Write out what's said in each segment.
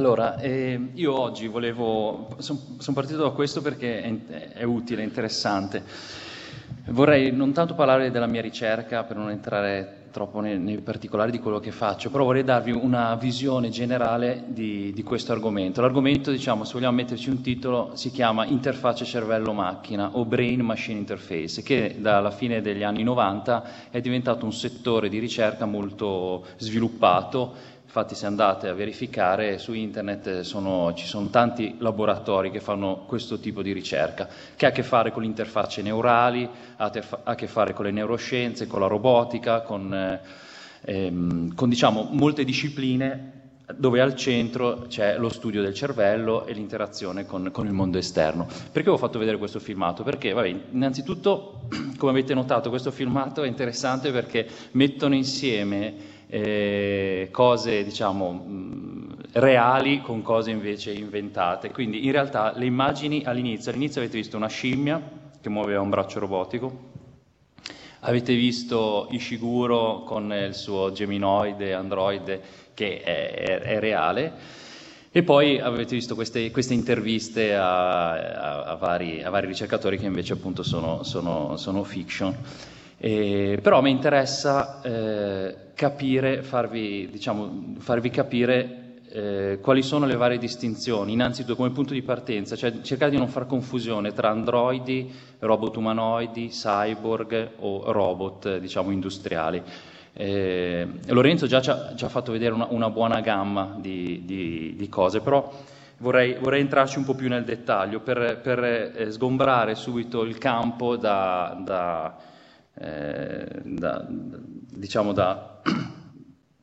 Allora, eh, io oggi volevo, sono partito da questo perché è, è utile, interessante. Vorrei non tanto parlare della mia ricerca per non entrare troppo nei, nei particolari di quello che faccio, però vorrei darvi una visione generale di, di questo argomento. L'argomento, diciamo, se vogliamo metterci un titolo, si chiama interfaccia cervello-macchina o Brain Machine Interface, che dalla fine degli anni 90 è diventato un settore di ricerca molto sviluppato Infatti se andate a verificare su internet eh, sono- ci sono tanti laboratori che fanno questo tipo di ricerca, che ha a che fare con le interfacce neurali, ha a che fare con le neuroscienze, con la robotica, con, eh, ehm, con, diciamo, molte discipline dove al centro c'è lo studio del cervello e l'interazione con, con il mondo esterno. Perché ho fatto vedere questo filmato? Perché, vabbè, innanzitutto, come avete notato, questo filmato è interessante perché mettono insieme eh, cose diciamo mh, reali con cose invece inventate. Quindi in realtà le immagini all'inizio, all'inizio avete visto una scimmia che muoveva un braccio robotico, avete visto Ishiguro con il suo geminoide, androide che è, è, è reale. E poi avete visto queste, queste interviste a, a, a, vari, a, vari, ricercatori che invece appunto sono, sono, sono fiction. Eh, però mi interessa eh, capire, farvi, diciamo, farvi capire eh, quali sono le varie distinzioni, innanzitutto come punto di partenza, cioè cercare di non far confusione tra androidi, robot umanoidi, cyborg o robot diciamo, industriali. Eh, Lorenzo già ci ha, ha, fatto vedere una, una buona gamma di, di, di cose, però vorrei, vorrei, entrarci un po' più nel dettaglio per, per eh, sgombrare subito il campo da, da, eh, da diciamo da,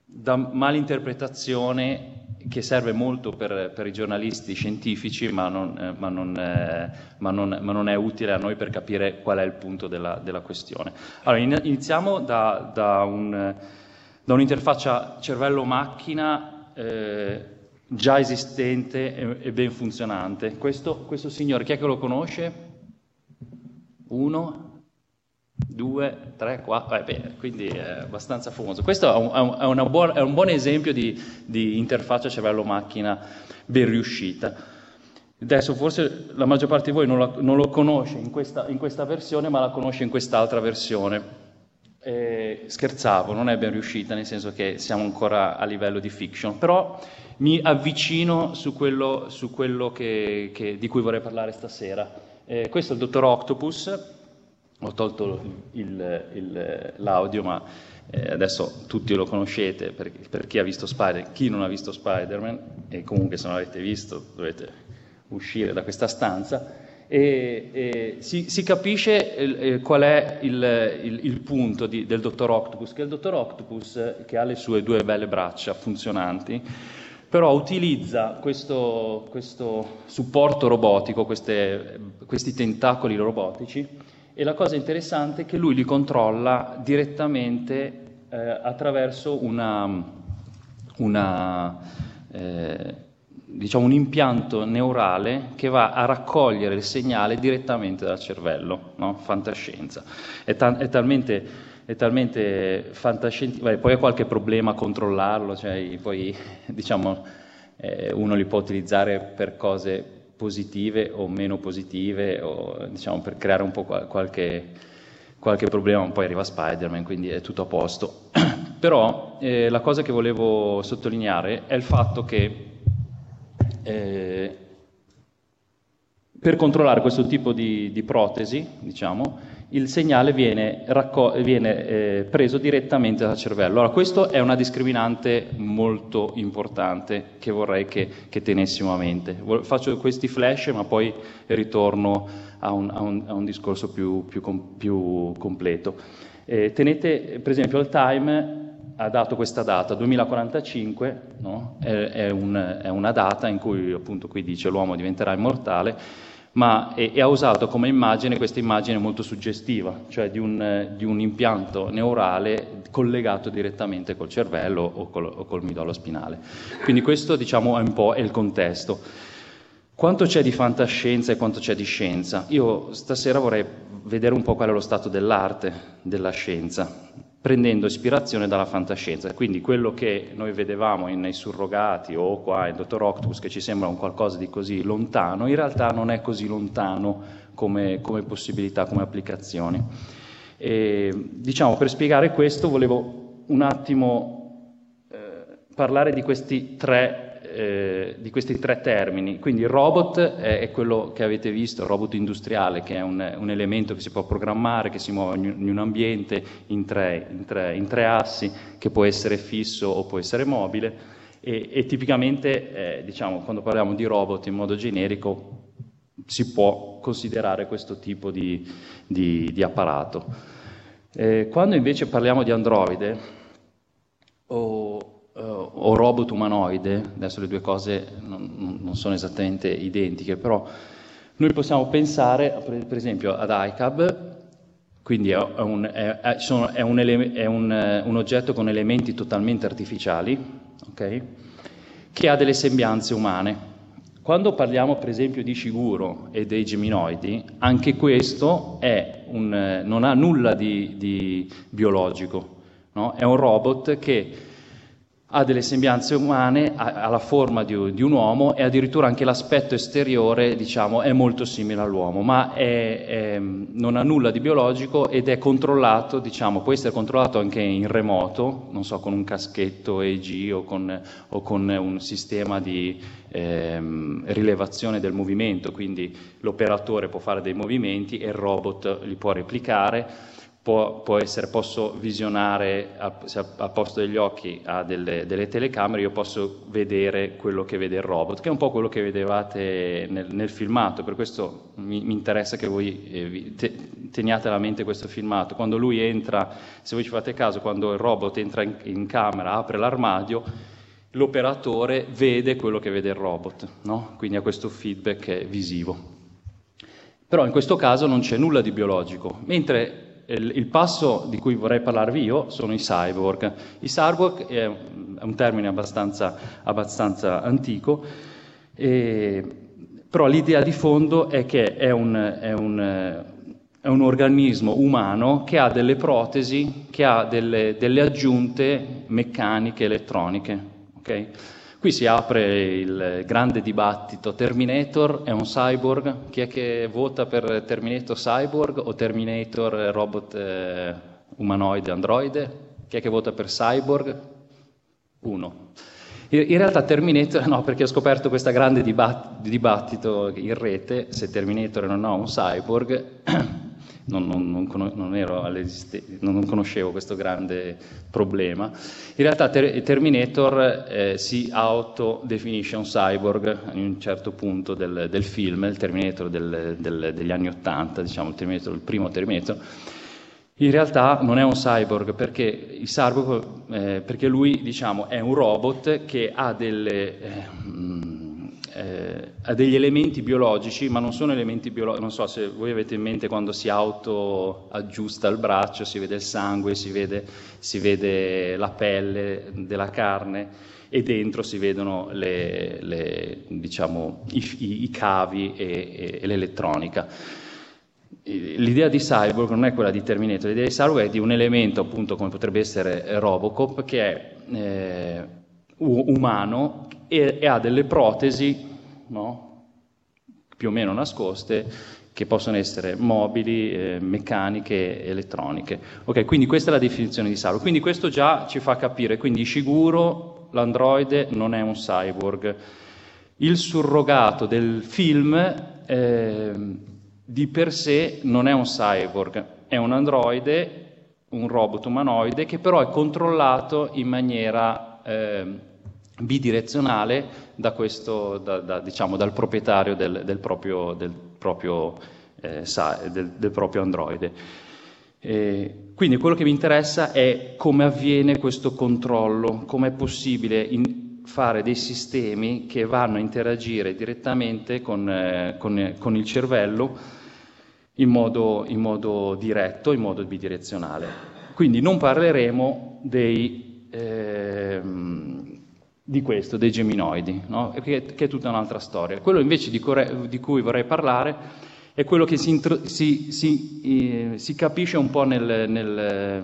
da malinterpretazione che serve molto per, per, i giornalisti scientifici, ma non, eh, ma, non, eh, ma, non, ma non, è utile a noi per capire qual è il punto della, della questione. Allora, iniziamo da, da, un, da un'interfaccia cervello-macchina eh, già esistente e, e ben funzionante. Questo, questo signore, chi è che lo conosce? Uno? Due, tre, quattro, eh, beh, quindi è abbastanza famoso. Questo è un, è un, buon, è un buon, esempio di, di interfaccia cervello-macchina ben riuscita. Adesso forse la maggior parte di voi non, la, non lo conosce in questa, in questa, versione, ma la conosce in quest'altra versione. Eh, scherzavo, non è ben riuscita, nel senso che siamo ancora a livello di fiction, però mi avvicino su quello, su quello che, che, di cui vorrei parlare stasera. Eh, questo è il dottor Octopus, ho tolto il, il, l'audio, ma eh, adesso tutti lo conoscete per, per, chi ha visto Spider, chi non ha visto Spider-Man, e comunque se non l'avete visto dovete uscire da questa stanza. E, e si, si, capisce eh, qual è il, il, il punto di, del dottor Octopus, che il dottor Octopus, che ha le sue due belle braccia funzionanti, però utilizza questo, questo supporto robotico, queste, questi tentacoli robotici, e la cosa interessante è che lui li controlla direttamente eh, attraverso una, una, eh, diciamo un impianto neurale che va a raccogliere il segnale direttamente dal cervello, no? fantascienza. È, ta- è, talmente, è talmente fantascientifico, poi ha qualche problema a controllarlo, cioè, poi diciamo, eh, uno li può utilizzare per cose positive o meno positive, o, diciamo, per creare un po' qualche, qualche problema, poi arriva Spider-Man, quindi è tutto a posto. Però eh, la cosa che volevo sottolineare è il fatto che eh, per controllare questo tipo di, di protesi, diciamo, il segnale viene, racco- viene eh, preso direttamente dal cervello. Allora, questa è una discriminante molto importante che vorrei che, che tenessimo a mente. Faccio questi flash, ma poi ritorno a un, a un, a un discorso più, più, com- più completo. Eh, tenete, per esempio, il Time ha dato questa data, 2045, no? è, è, un, è, una data in cui appunto qui dice l'uomo diventerà immortale ma e, e ha usato come immagine questa immagine molto suggestiva, cioè di un, di un impianto neurale collegato direttamente col cervello o col, o col midollo spinale. Quindi questo diciamo è un po' il contesto. Quanto c'è di fantascienza e quanto c'è di scienza? Io stasera vorrei vedere un po' qual è lo stato dell'arte della scienza prendendo ispirazione dalla fantascienza. Quindi quello che noi vedevamo nei surrogati o qua in Dottor Octopus, che ci sembra un qualcosa di così lontano, in realtà non è così lontano come, come possibilità, come applicazioni. E, diciamo, per spiegare questo volevo un attimo eh, parlare di questi tre eh, di questi tre termini. Quindi il robot è, è, quello che avete visto, il robot industriale, che è un, un, elemento che si può programmare, che si muove in, un ambiente in tre, in, tre, in tre, assi, che può essere fisso o può essere mobile. E, e tipicamente, eh, diciamo, quando parliamo di robot in modo generico, si può considerare questo tipo di, di, di apparato. Eh, quando invece parliamo di androide, o uh, o robot umanoide, adesso le due cose non, non, sono esattamente identiche, però noi possiamo pensare per esempio ad ICAB, quindi è un, è, è un, ele- un, un oggetto con elementi totalmente artificiali, okay? che ha delle sembianze umane. Quando parliamo per esempio di Shiguro e dei geminoidi, anche questo un, non ha nulla di, di biologico, no? è un robot che ha delle sembianze umane, ha, la forma di, di, un uomo e addirittura anche l'aspetto esteriore diciamo, è molto simile all'uomo, ma è, è, non ha nulla di biologico ed è controllato, diciamo, può essere controllato anche in remoto, non so, con un caschetto EG o con, o con un sistema di ehm, rilevazione del movimento, quindi l'operatore può fare dei movimenti e il robot li può replicare può, può essere, posso visionare, a, a, posto degli occhi ha delle, delle, telecamere, io posso vedere quello che vede il robot, che è un po' quello che vedevate nel, nel filmato, per questo mi, mi interessa che voi eh, te, teniate alla mente questo filmato. Quando lui entra, se voi ci fate caso, quando il robot entra in, in camera, apre l'armadio, l'operatore vede quello che vede il robot, no? quindi ha questo feedback visivo. Però in questo caso non c'è nulla di biologico, mentre il passo di cui vorrei parlarvi io sono i cyborg. I cyborg è un termine abbastanza, abbastanza antico, e, però l'idea di fondo è che è un, è, un, è un, organismo umano che ha delle protesi, che ha delle, delle aggiunte meccaniche, elettroniche. Okay? Qui si apre il grande dibattito, Terminator è un cyborg? Chi è che vota per Terminator cyborg o Terminator robot eh, umanoide androide? Chi è che vota per cyborg? Uno. In realtà Terminator, no, perché ho scoperto questo grande dibattito in rete, se Terminator non è un cyborg, non, non, non, non, conoscevo questo grande problema. In realtà ter- Terminator eh, si autodefinisce un cyborg a un certo punto del, del film, il Terminator del, del, degli anni Ottanta, diciamo il, il primo Terminator. In realtà non è un cyborg perché, cyborg, eh, perché lui diciamo, è un robot che ha delle... Eh, eh, ha degli elementi biologici, ma non sono elementi biologici, non so se voi avete in mente quando si auto aggiusta il braccio, si vede il sangue, si vede, si vede la pelle della carne e dentro si vedono le, le, diciamo, i, i, cavi e, e, e l'elettronica. L'idea di Cyborg non è quella di Terminator, l'idea di Cyborg è di un elemento, appunto, come potrebbe essere Robocop, che è eh, umano e, e ha delle protesi no? più o meno nascoste che possono essere mobili, eh, meccaniche, elettroniche. Ok, quindi questa è la definizione di cyborg. Quindi questo già ci fa capire, quindi Shiguro, l'androide, non è un cyborg. Il surrogato del film eh, di per sé non è un cyborg, è un androide, un robot umanoide che però è controllato in maniera eh, bidirezionale da questo, da, da, diciamo, dal proprietario del, del proprio, del proprio, eh, del, proprio Android. Eh, quindi quello che mi interessa è come avviene questo controllo, come è possibile fare dei sistemi che vanno a interagire direttamente con, eh, con, con il cervello in modo, in modo, diretto, in modo bidirezionale. Quindi non parleremo dei, eh, di questo, dei geminoidi, no? che, che, è tutta un'altra storia. Quello invece di, core- di cui vorrei parlare è quello che si, si, si, eh, si capisce un po' nel, nel,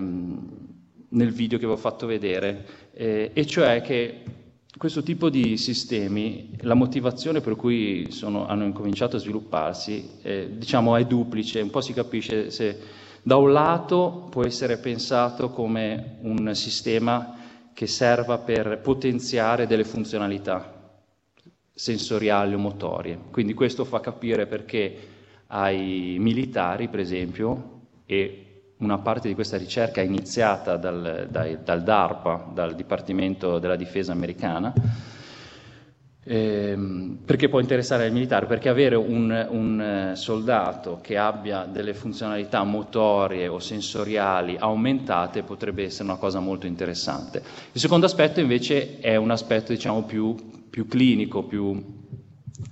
nel, video che vi ho fatto vedere, eh, e cioè che questo tipo di sistemi, la motivazione per cui sono, hanno incominciato a svilupparsi, eh, diciamo, è duplice, un po' si capisce se da un lato può essere pensato come un sistema che serva per potenziare delle funzionalità sensoriali o motorie. Quindi questo fa capire perché ai militari, per esempio, e una parte di questa ricerca è iniziata dal, dal, dal DARPA, dal Dipartimento della Difesa americana, eh, perché può interessare al militare? Perché avere un, un, eh, soldato che abbia delle funzionalità motorie o sensoriali aumentate potrebbe essere una cosa molto interessante. Il secondo aspetto invece è un aspetto diciamo, più, più clinico, più,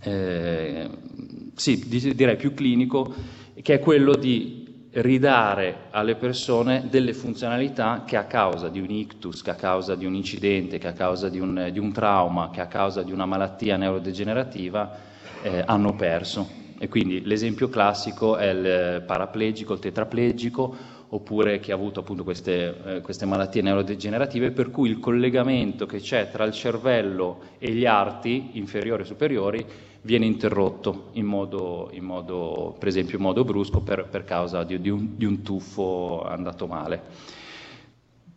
eh, sì, direi più clinico, che è quello di ridare alle persone delle funzionalità che a causa di un ictus, che a causa di un incidente, che a causa di un, di un trauma, che a causa di una malattia neurodegenerativa eh, hanno perso. E quindi l'esempio classico è il paraplegico, il tetraplegico, oppure chi ha avuto appunto queste, eh, queste, malattie neurodegenerative, per cui il collegamento che c'è tra il cervello e gli arti inferiori e superiori viene interrotto in modo, in modo per esempio in modo brusco per, per causa di, di, un, di, un, tuffo andato male.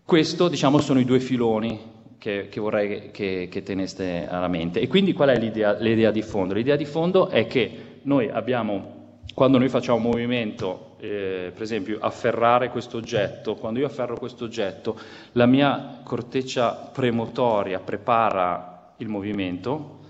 Questo diciamo sono i due filoni che, che vorrei che, che, teneste alla mente. E quindi qual è l'idea, l'idea di fondo? L'idea di fondo è che noi abbiamo, quando noi facciamo un movimento, eh, per esempio afferrare questo oggetto, quando io afferro questo oggetto, la mia corteccia premotoria prepara il movimento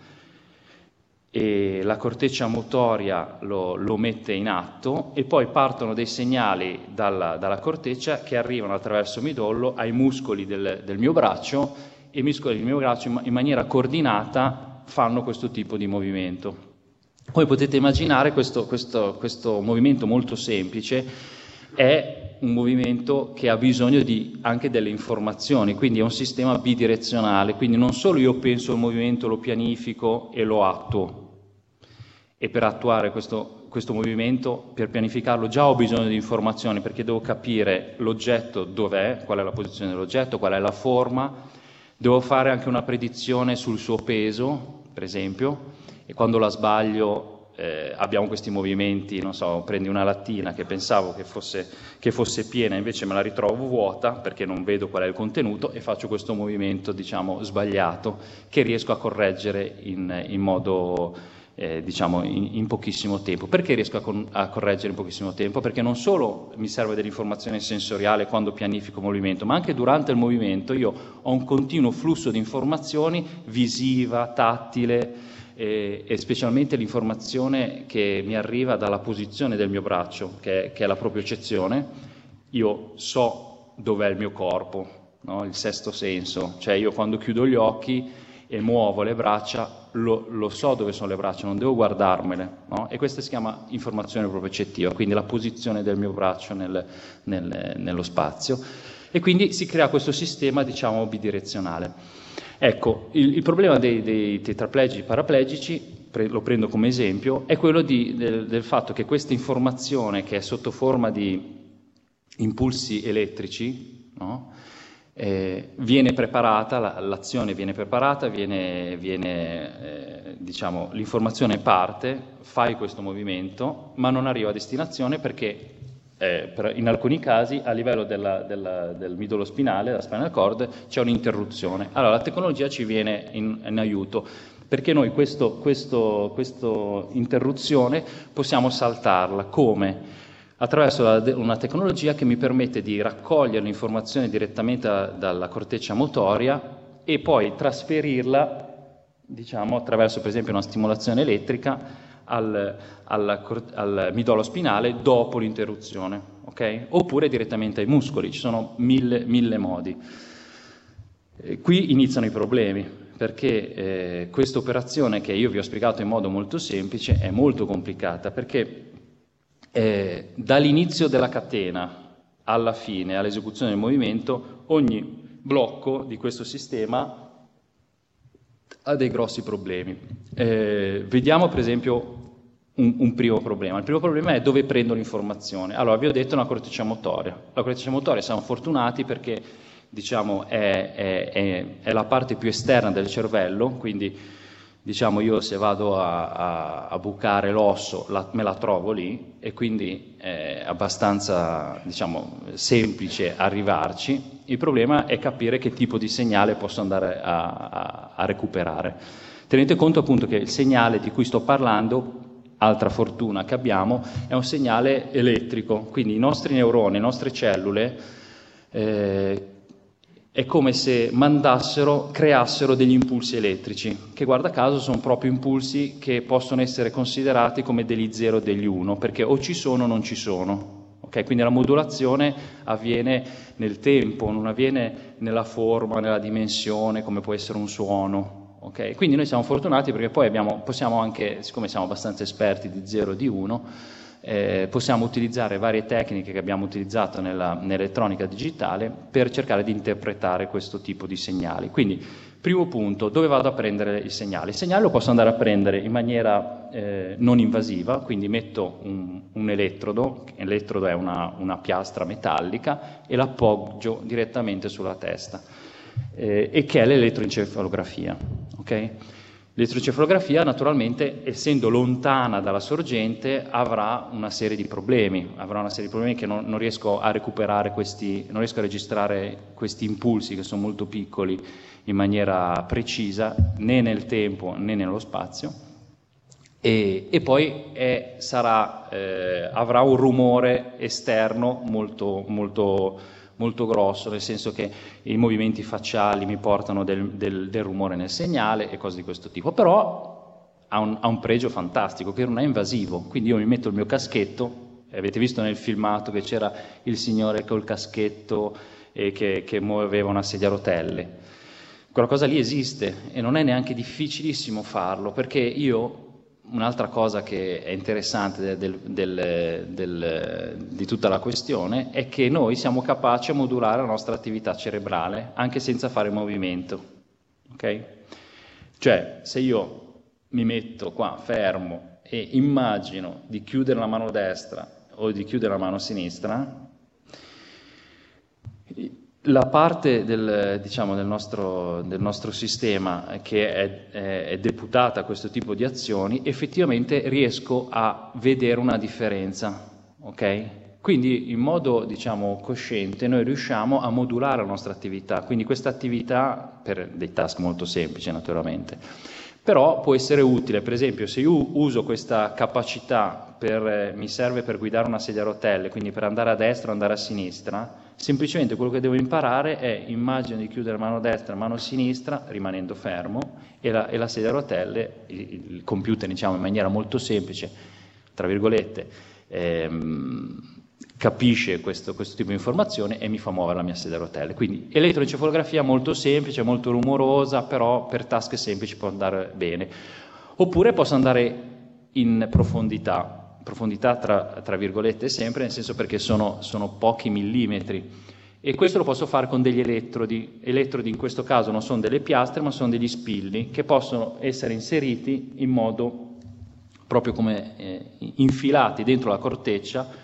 e la corteccia motoria lo, lo mette in atto e poi partono dei segnali dalla, dalla, corteccia che arrivano attraverso il midollo ai muscoli del, del mio braccio e i muscoli del mio braccio in, in maniera coordinata fanno questo tipo di movimento. Voi potete immaginare questo, questo, questo movimento molto semplice, è un movimento che ha bisogno di, anche delle informazioni, quindi è un sistema bidirezionale, quindi non solo io penso al movimento, lo pianifico e lo attuo, e per attuare questo, questo movimento, per pianificarlo, già ho bisogno di informazioni perché devo capire l'oggetto dov'è, qual è la posizione dell'oggetto, qual è la forma, devo fare anche una predizione sul suo peso, per esempio, e quando la sbaglio eh, abbiamo questi movimenti, non so, prendi una lattina che pensavo che fosse, che fosse, piena, invece me la ritrovo vuota perché non vedo qual è il contenuto e faccio questo movimento, diciamo, sbagliato che riesco a correggere in, in modo eh, diciamo in, in, pochissimo tempo. Perché riesco a, con, a, correggere in pochissimo tempo? Perché non solo mi serve dell'informazione sensoriale quando pianifico il movimento, ma anche durante il movimento io ho un continuo flusso di informazioni visiva, tattile, e, e, specialmente l'informazione che mi arriva dalla posizione del mio braccio, che, che è la propiocezione, io so dov'è il mio corpo, no? il sesto senso, cioè io quando chiudo gli occhi e muovo le braccia, lo, lo so dove sono le braccia, non devo guardarmele, no? e questa si chiama informazione proprio quindi la posizione del mio braccio nel, nel, nello spazio, e quindi si crea questo sistema, diciamo, bidirezionale. Ecco, il, il problema dei, dei tetraplegici paraplegici, lo prendo come esempio, è quello di, del, del fatto che questa informazione che è sotto forma di impulsi elettrici, no? eh, viene preparata, la, l'azione viene preparata, viene, viene eh, diciamo, l'informazione parte, fai questo movimento, ma non arriva a destinazione perché eh, in alcuni casi a livello della, della, del midollo spinale, della spinal cord, c'è un'interruzione. Allora la tecnologia ci viene in, in aiuto perché noi questa interruzione possiamo saltarla. Come? Attraverso la, una tecnologia che mi permette di raccogliere l'informazione direttamente da, dalla corteccia motoria e poi trasferirla, diciamo, attraverso per esempio una stimolazione elettrica al, al, al midollo spinale dopo l'interruzione, okay? oppure direttamente ai muscoli, ci sono mille, mille modi. E qui iniziano i problemi, perché eh, questa operazione che io vi ho spiegato in modo molto semplice è molto complicata, perché eh, dall'inizio della catena alla fine, all'esecuzione del movimento, ogni blocco di questo sistema ha dei grossi problemi. Eh, vediamo per esempio un, un, primo problema. Il primo problema è dove prendo l'informazione. Allora, vi ho detto una corteccia motoria. La corteccia motoria siamo fortunati perché diciamo, è, è, è, è, la parte più esterna del cervello, quindi diciamo, io se vado a, a, a bucare l'osso la, me la trovo lì e quindi è abbastanza diciamo, semplice arrivarci. Il problema è capire che tipo di segnale posso andare a, a recuperare. Tenete conto appunto che il segnale di cui sto parlando altra fortuna che abbiamo, è un segnale elettrico, quindi i nostri neuroni, le nostre cellule, eh, è come se mandassero, creassero degli impulsi elettrici, che guarda caso sono proprio impulsi che possono essere considerati come degli 0 e degli 1, perché o ci sono o non ci sono. Okay? Quindi la modulazione avviene nel tempo, non avviene nella forma, nella dimensione, come può essere un suono. Okay? Quindi noi siamo fortunati perché poi abbiamo, possiamo anche, siccome siamo abbastanza esperti di 0 e di 1, eh, possiamo utilizzare varie tecniche che abbiamo utilizzato nella, nell'elettronica digitale per cercare di interpretare questo tipo di segnali. Quindi, primo punto, dove vado a prendere il segnale? Il segnale lo posso andare a prendere in maniera eh, non invasiva, quindi metto un, un elettrodo, l'elettrodo è una, una, piastra metallica, e l'appoggio direttamente sulla testa, eh, e che è l'elettroencefalografia. Okay? L'elettrocefalografia naturalmente, essendo lontana dalla sorgente, avrà una serie di problemi, avrà una serie di problemi che non, non, riesco a recuperare questi, non riesco a registrare questi impulsi che sono molto piccoli in maniera precisa, né nel tempo né nello spazio. E, e poi è, sarà, eh, avrà un rumore esterno molto, molto molto grosso, nel senso che i movimenti facciali mi portano del, del, del rumore nel segnale e cose di questo tipo. Però ha un, ha un, pregio fantastico, che non è invasivo. Quindi io mi metto il mio caschetto, avete visto nel filmato che c'era il signore col caschetto e che, che muoveva una sedia a rotelle. Quella cosa lì esiste e non è neanche difficilissimo farlo, perché io un'altra cosa che è interessante del, del, del, di tutta la questione è che noi siamo capaci a modulare la nostra attività cerebrale anche senza fare movimento. Okay? Cioè, se io mi metto qua fermo e immagino di chiudere la mano destra o di chiudere la mano sinistra, la parte del, diciamo, del, nostro, del nostro, sistema che è, è, deputata a questo tipo di azioni, effettivamente riesco a vedere una differenza. Okay? Quindi in modo diciamo, cosciente noi riusciamo a modulare la nostra attività, quindi questa attività, per dei task molto semplici naturalmente, però può essere utile, per esempio se io uso questa capacità, per, mi serve per guidare una sedia a rotelle, quindi per andare a destra o andare a sinistra, Semplicemente quello che devo imparare è immagino di chiudere mano destra, mano sinistra, rimanendo fermo, e la, e la sedia a rotelle, il, il, computer diciamo in maniera molto semplice, tra virgolette, ehm, capisce questo, questo, tipo di informazione e mi fa muovere la mia sedia a rotelle. Quindi elettroencefalografia molto semplice, molto rumorosa, però per tasche semplici può andare bene. Oppure posso andare in profondità, profondità tra, tra, virgolette sempre, nel senso perché sono, sono, pochi millimetri. E questo lo posso fare con degli elettrodi. Elettrodi in questo caso non sono delle piastre, ma sono degli spilli che possono essere inseriti in modo proprio come eh, infilati dentro la corteccia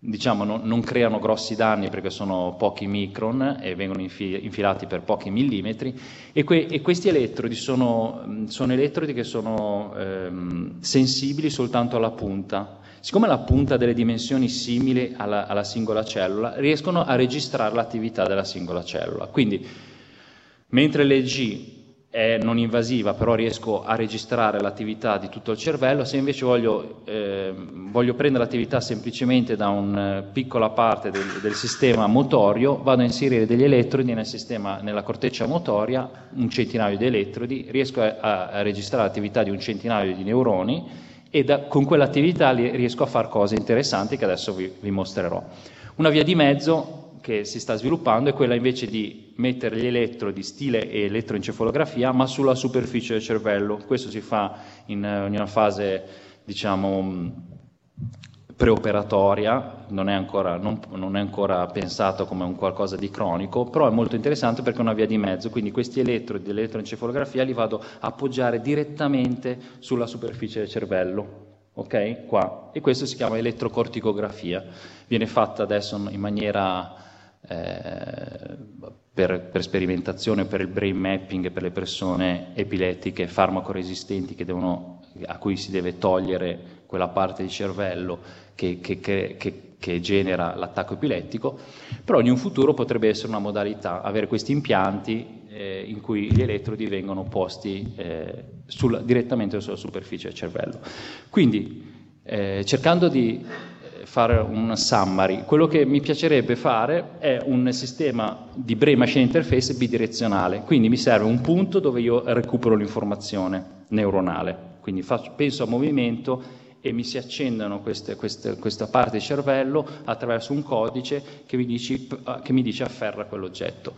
diciamo, non, non, creano grossi danni perché sono pochi micron e vengono infi- infilati per pochi millimetri e, que- e questi elettrodi sono, sono, elettrodi che sono ehm, sensibili soltanto alla punta. Siccome la punta ha delle dimensioni simili alla, alla singola cellula, riescono a registrare l'attività della singola cellula. Quindi, mentre l'EG è non invasiva, però riesco a registrare l'attività di tutto il cervello, se invece voglio, eh, voglio prendere l'attività semplicemente da una eh, piccola parte del, del, sistema motorio, vado a inserire degli elettrodi nel sistema, nella corteccia motoria, un centinaio di elettrodi, riesco a, a registrare l'attività di un centinaio di neuroni e da, con quell'attività riesco a fare cose interessanti che adesso vi, vi mostrerò. Una via di mezzo che si sta sviluppando è quella invece di mettere gli elettrodi stile elettroencefalografia ma sulla superficie del cervello. Questo si fa in, in una fase, diciamo, preoperatoria, non è, ancora, non, non è, ancora, pensato come un qualcosa di cronico, però è molto interessante perché è una via di mezzo, quindi questi elettrodi dell'elettroencefalografia li vado a appoggiare direttamente sulla superficie del cervello, ok? Qua. E questo si chiama elettrocorticografia, viene fatta adesso in maniera eh, per, per, sperimentazione, per il brain mapping, per le persone epilettiche, farmacoresistenti devono, a cui si deve togliere quella parte di cervello che, che, che, che, genera l'attacco epilettico, però in un futuro potrebbe essere una modalità avere questi impianti eh, in cui gli elettrodi vengono posti eh, sul, direttamente sulla superficie del cervello. Quindi eh, cercando di fare un summary. Quello che mi piacerebbe fare è un sistema di brain machine interface bidirezionale, quindi mi serve un punto dove io recupero l'informazione neuronale, quindi faccio, penso a movimento e mi si accendono queste, queste, questa parte del cervello attraverso un codice che mi, dici, che mi dice afferra quell'oggetto.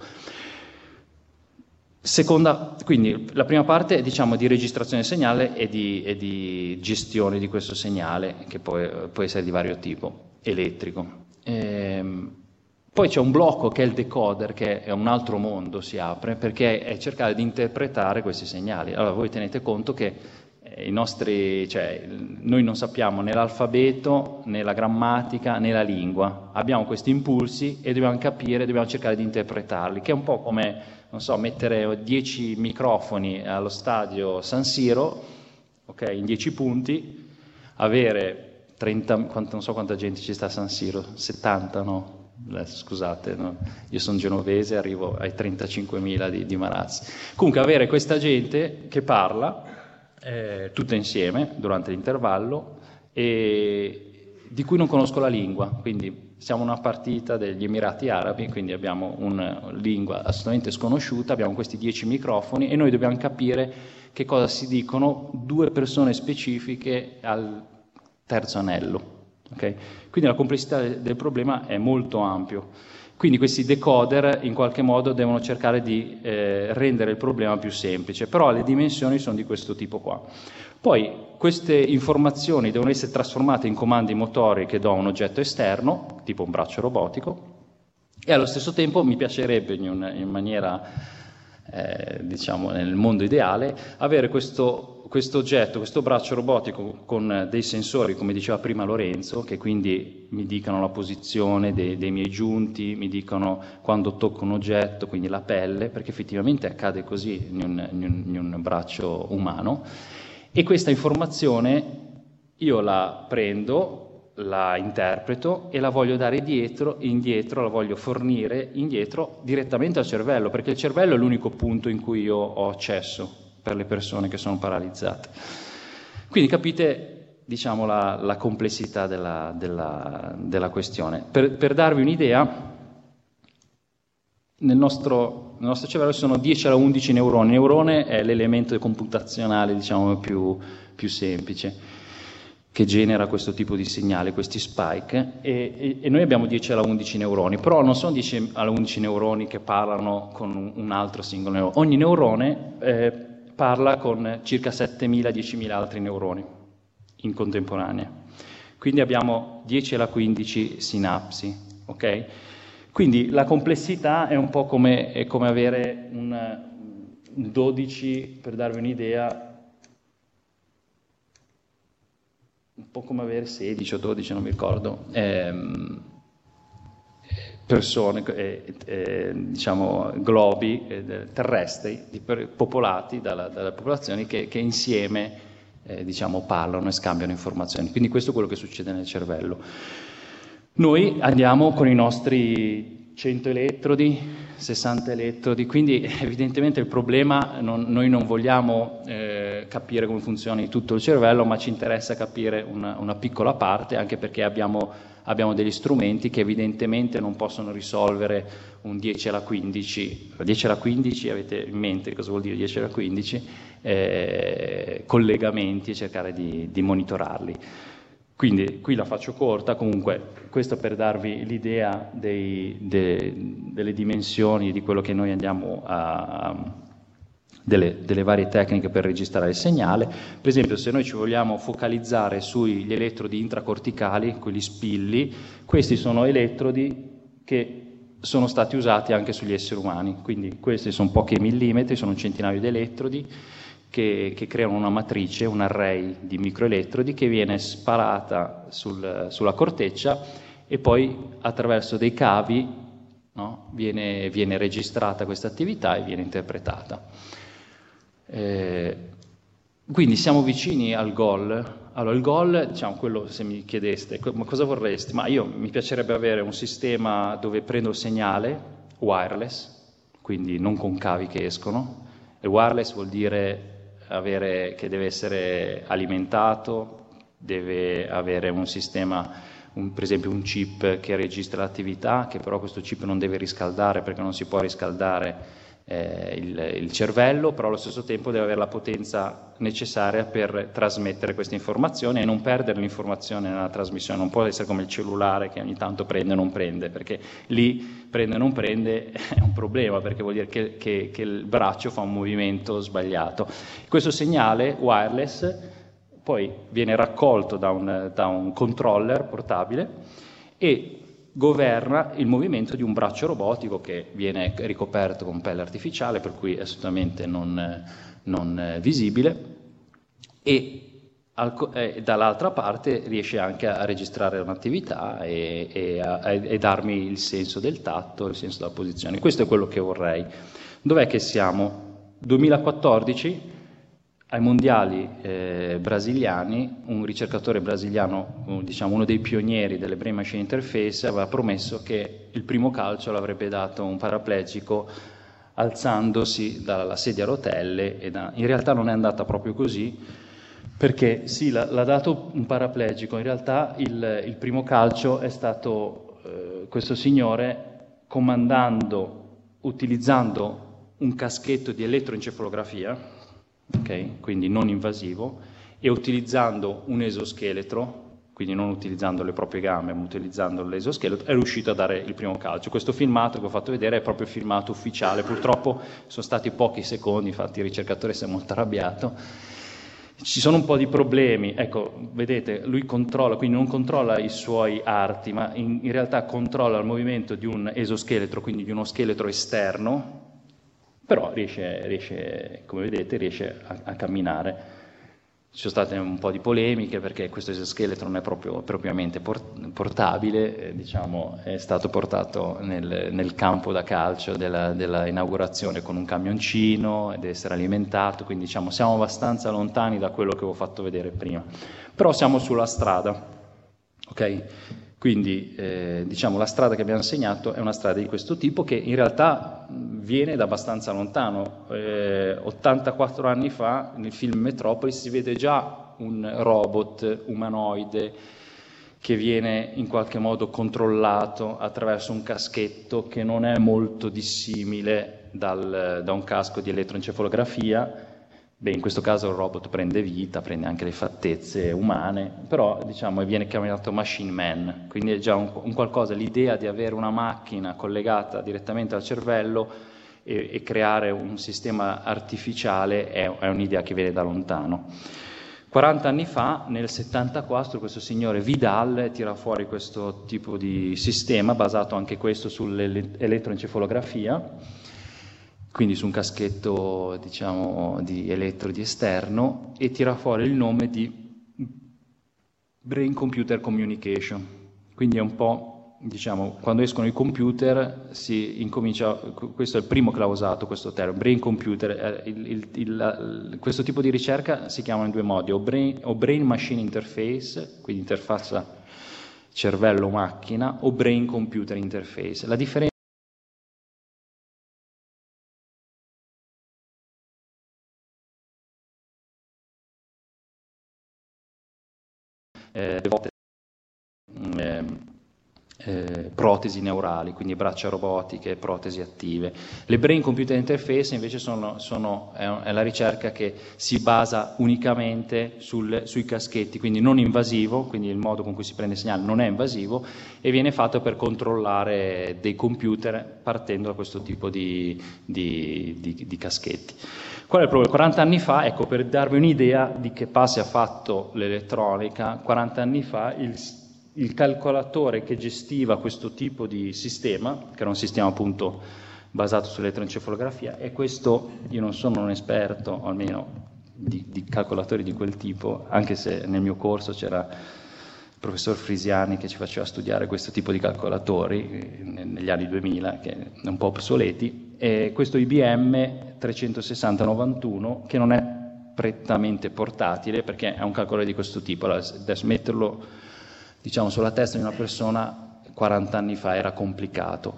Seconda, quindi la prima parte è diciamo, di registrazione del segnale e di, e di, gestione di questo segnale, che poi, può essere di vario tipo, elettrico. Ehm, poi c'è un blocco che è il decoder, che è un altro mondo, si apre, perché è cercare di interpretare questi segnali. Allora voi tenete conto che eh, nostri, cioè, noi non sappiamo né l'alfabeto, né la grammatica, né la lingua. Abbiamo questi impulsi e dobbiamo capire, dobbiamo cercare di interpretarli, che è un po' come non so, mettere 10 microfoni allo stadio San Siro, okay, in 10 punti, avere 30, non so quanta gente ci sta a San Siro, 70 no? scusate, no? io sono genovese, arrivo ai 35.000 di, di Marazzi. Comunque avere questa gente che parla eh, tutta insieme durante l'intervallo e di cui non conosco la lingua, quindi siamo una partita degli Emirati Arabi, quindi abbiamo una lingua assolutamente sconosciuta, abbiamo questi dieci microfoni e noi dobbiamo capire che cosa si dicono due persone specifiche al terzo anello. Okay? Quindi la complessità del problema è molto ampio. Quindi questi decoder in qualche modo devono cercare di eh, rendere il problema più semplice, però le dimensioni sono di questo tipo qua. Poi queste informazioni devono essere trasformate in comandi motori che do a un oggetto esterno, tipo un braccio robotico, e allo stesso tempo mi piacerebbe in, una, in maniera, eh, diciamo, nel mondo ideale, avere questo, questo, oggetto, questo braccio robotico con dei sensori, come diceva prima Lorenzo, che quindi mi dicano la posizione dei, dei miei giunti, mi dicono quando tocco un oggetto, quindi la pelle, perché effettivamente accade così in un, in un, in un braccio umano e questa informazione io la prendo, la interpreto e la voglio dare dietro, indietro, la voglio fornire indietro direttamente al cervello, perché il cervello è l'unico punto in cui io ho accesso per le persone che sono paralizzate. Quindi capite diciamo, la, la complessità della, della, della questione. Per, per darvi un'idea, nel nostro, nel nostro, cervello sono 10 alla 11 neuroni. Il neurone è l'elemento computazionale diciamo, più, più, semplice che genera questo tipo di segnale, questi spike, e, e, e, noi abbiamo 10 alla 11 neuroni, però non sono 10 alla 11 neuroni che parlano con un, un altro singolo neurone. Ogni neurone eh, parla con circa 7.000-10.000 altri neuroni in contemporanea. Quindi abbiamo 10 alla 15 sinapsi, ok? Quindi la complessità è un po' come, è come avere un, un 12, per darvi un'idea, un po' come avere 16 o 12, non mi ricordo, ehm, persone, eh, eh, diciamo, globi eh, terrestri popolati dalla, dalle popolazioni che, che insieme eh, diciamo, parlano e scambiano informazioni. Quindi questo è quello che succede nel cervello. Noi andiamo con i nostri 100 elettrodi, 60 elettrodi, quindi evidentemente il problema, non, noi non vogliamo eh, capire come funziona tutto il cervello, ma ci interessa capire una, una piccola parte, anche perché abbiamo, abbiamo, degli strumenti che evidentemente non possono risolvere un 10 alla 15. 10 alla 15 avete in mente cosa vuol dire 10 alla 15? Eh, collegamenti e cercare di, di monitorarli. Quindi qui la faccio corta, comunque questo per darvi l'idea dei, de, delle dimensioni di quello che noi andiamo a, delle, delle, varie tecniche per registrare il segnale. Per esempio, se noi ci vogliamo focalizzare sugli elettrodi intracorticali, quelli spilli, questi sono elettrodi che sono stati usati anche sugli esseri umani, quindi questi sono pochi millimetri, sono un centinaio di elettrodi che, che, creano una matrice, un array di microelettrodi che viene sparata sul, sulla corteccia e poi attraverso dei cavi no, viene, viene, registrata questa attività e viene interpretata. Eh, quindi siamo vicini al goal. Allora, il goal, diciamo, quello se mi chiedeste, ma cosa vorresti? Ma io mi piacerebbe avere un sistema dove prendo il segnale wireless, quindi non con cavi che escono. E wireless vuol dire avere, che deve essere alimentato, deve avere un sistema, un, per esempio un chip che registra l'attività, che però questo chip non deve riscaldare perché non si può riscaldare eh, il, il, cervello, però allo stesso tempo deve avere la potenza necessaria per trasmettere queste informazioni e non perdere l'informazione nella trasmissione, non può essere come il cellulare che ogni tanto prende o non prende, perché lì prende o non prende è un problema, perché vuol dire che, che, che il braccio fa un movimento sbagliato. Questo segnale wireless poi viene raccolto da un, da un controller portabile e governa il movimento di un braccio robotico che viene ricoperto con pelle artificiale, per cui è assolutamente non, non visibile, e eh, dall'altra parte riesce anche a registrare un'attività e, e, a, e, darmi il senso del tatto, il senso della posizione. Questo è quello che vorrei. Dov'è che siamo? 2014 ai mondiali eh, brasiliani, un ricercatore brasiliano, diciamo uno dei pionieri delle Brain Machine Interface, aveva promesso che il primo calcio l'avrebbe dato un paraplegico alzandosi dalla sedia a rotelle e da... in realtà non è andata proprio così perché sì, l'ha, l'ha dato un paraplegico, in realtà il, il primo calcio è stato eh, questo signore comandando, utilizzando un caschetto di elettroencefalografia okay? quindi non invasivo, e utilizzando un esoscheletro, quindi non utilizzando le proprie gambe, ma utilizzando l'esoscheletro, è riuscito a dare il primo calcio. Questo filmato che ho fatto vedere è proprio filmato ufficiale, purtroppo sono stati pochi secondi, infatti il ricercatore si è molto arrabbiato. Ci sono un po' di problemi, ecco, vedete, lui controlla, quindi non controlla i suoi arti, ma in, in realtà controlla il movimento di un esoscheletro, quindi di uno scheletro esterno, però riesce, riesce come vedete, riesce a, a, camminare. Ci sono state un po' di polemiche perché questo esoscheletro non è proprio, propriamente portabile, eh, diciamo, è stato portato nel, nel campo da calcio della, della, inaugurazione con un camioncino ed essere alimentato, quindi diciamo, siamo abbastanza lontani da quello che ho fatto vedere prima, però siamo sulla strada. Okay? Quindi eh, diciamo la strada che abbiamo segnato è una strada di questo tipo che in realtà viene da abbastanza lontano. Eh, 84 anni fa nel film Metropolis si vede già un robot umanoide che viene in qualche modo controllato attraverso un caschetto che non è molto dissimile dal, da un casco di elettroencefalografia Beh, in questo caso il robot prende vita, prende anche le fattezze umane, però diciamo viene chiamato machine man, quindi è già un, un qualcosa, l'idea di avere una macchina collegata direttamente al cervello e, e creare un sistema artificiale è, è un'idea che viene da lontano. 40 anni fa, nel 74, questo signore Vidal tira fuori questo tipo di sistema, basato anche questo sull'elettroencefalografia, quindi su un caschetto diciamo, di elettrodi esterno e tira fuori il nome di Brain Computer Communication. Quindi è un po', diciamo, quando escono i computer si incomincia, questo è il primo che l'ha usato questo termine, Brain Computer, il, il, il, questo tipo di ricerca si chiama in due modi, o Brain, o brain Machine Interface, quindi interfaccia cervello-macchina, o Brain Computer Interface. La differenza eh, volte eh, protesi neurali, quindi braccia robotiche, protesi attive. Le Brain Computer Interface invece sono, sono, è, la ricerca che si basa unicamente sul, sui caschetti, quindi non invasivo, quindi il modo con cui si prende il segnale non è invasivo e viene fatto per controllare dei computer partendo da questo tipo di, di, di, di caschetti. Qual è il problema? 40 anni fa, ecco, per darvi un'idea di che passi ha fatto l'elettronica, 40 anni fa il, il calcolatore che gestiva questo tipo di sistema, che era un sistema appunto basato sull'elettroencefalografia, e questo, io non sono un esperto, almeno di, di calcolatori di quel tipo, anche se nel mio corso c'era il professor Frisiani che ci faceva studiare questo tipo di calcolatori eh, negli anni 2000, che è un po' obsoleti, e questo IBM 36091 che non è prettamente portatile perché è un calcolatore di questo tipo. Adesso metterlo diciamo, sulla testa di una persona 40 anni fa era complicato.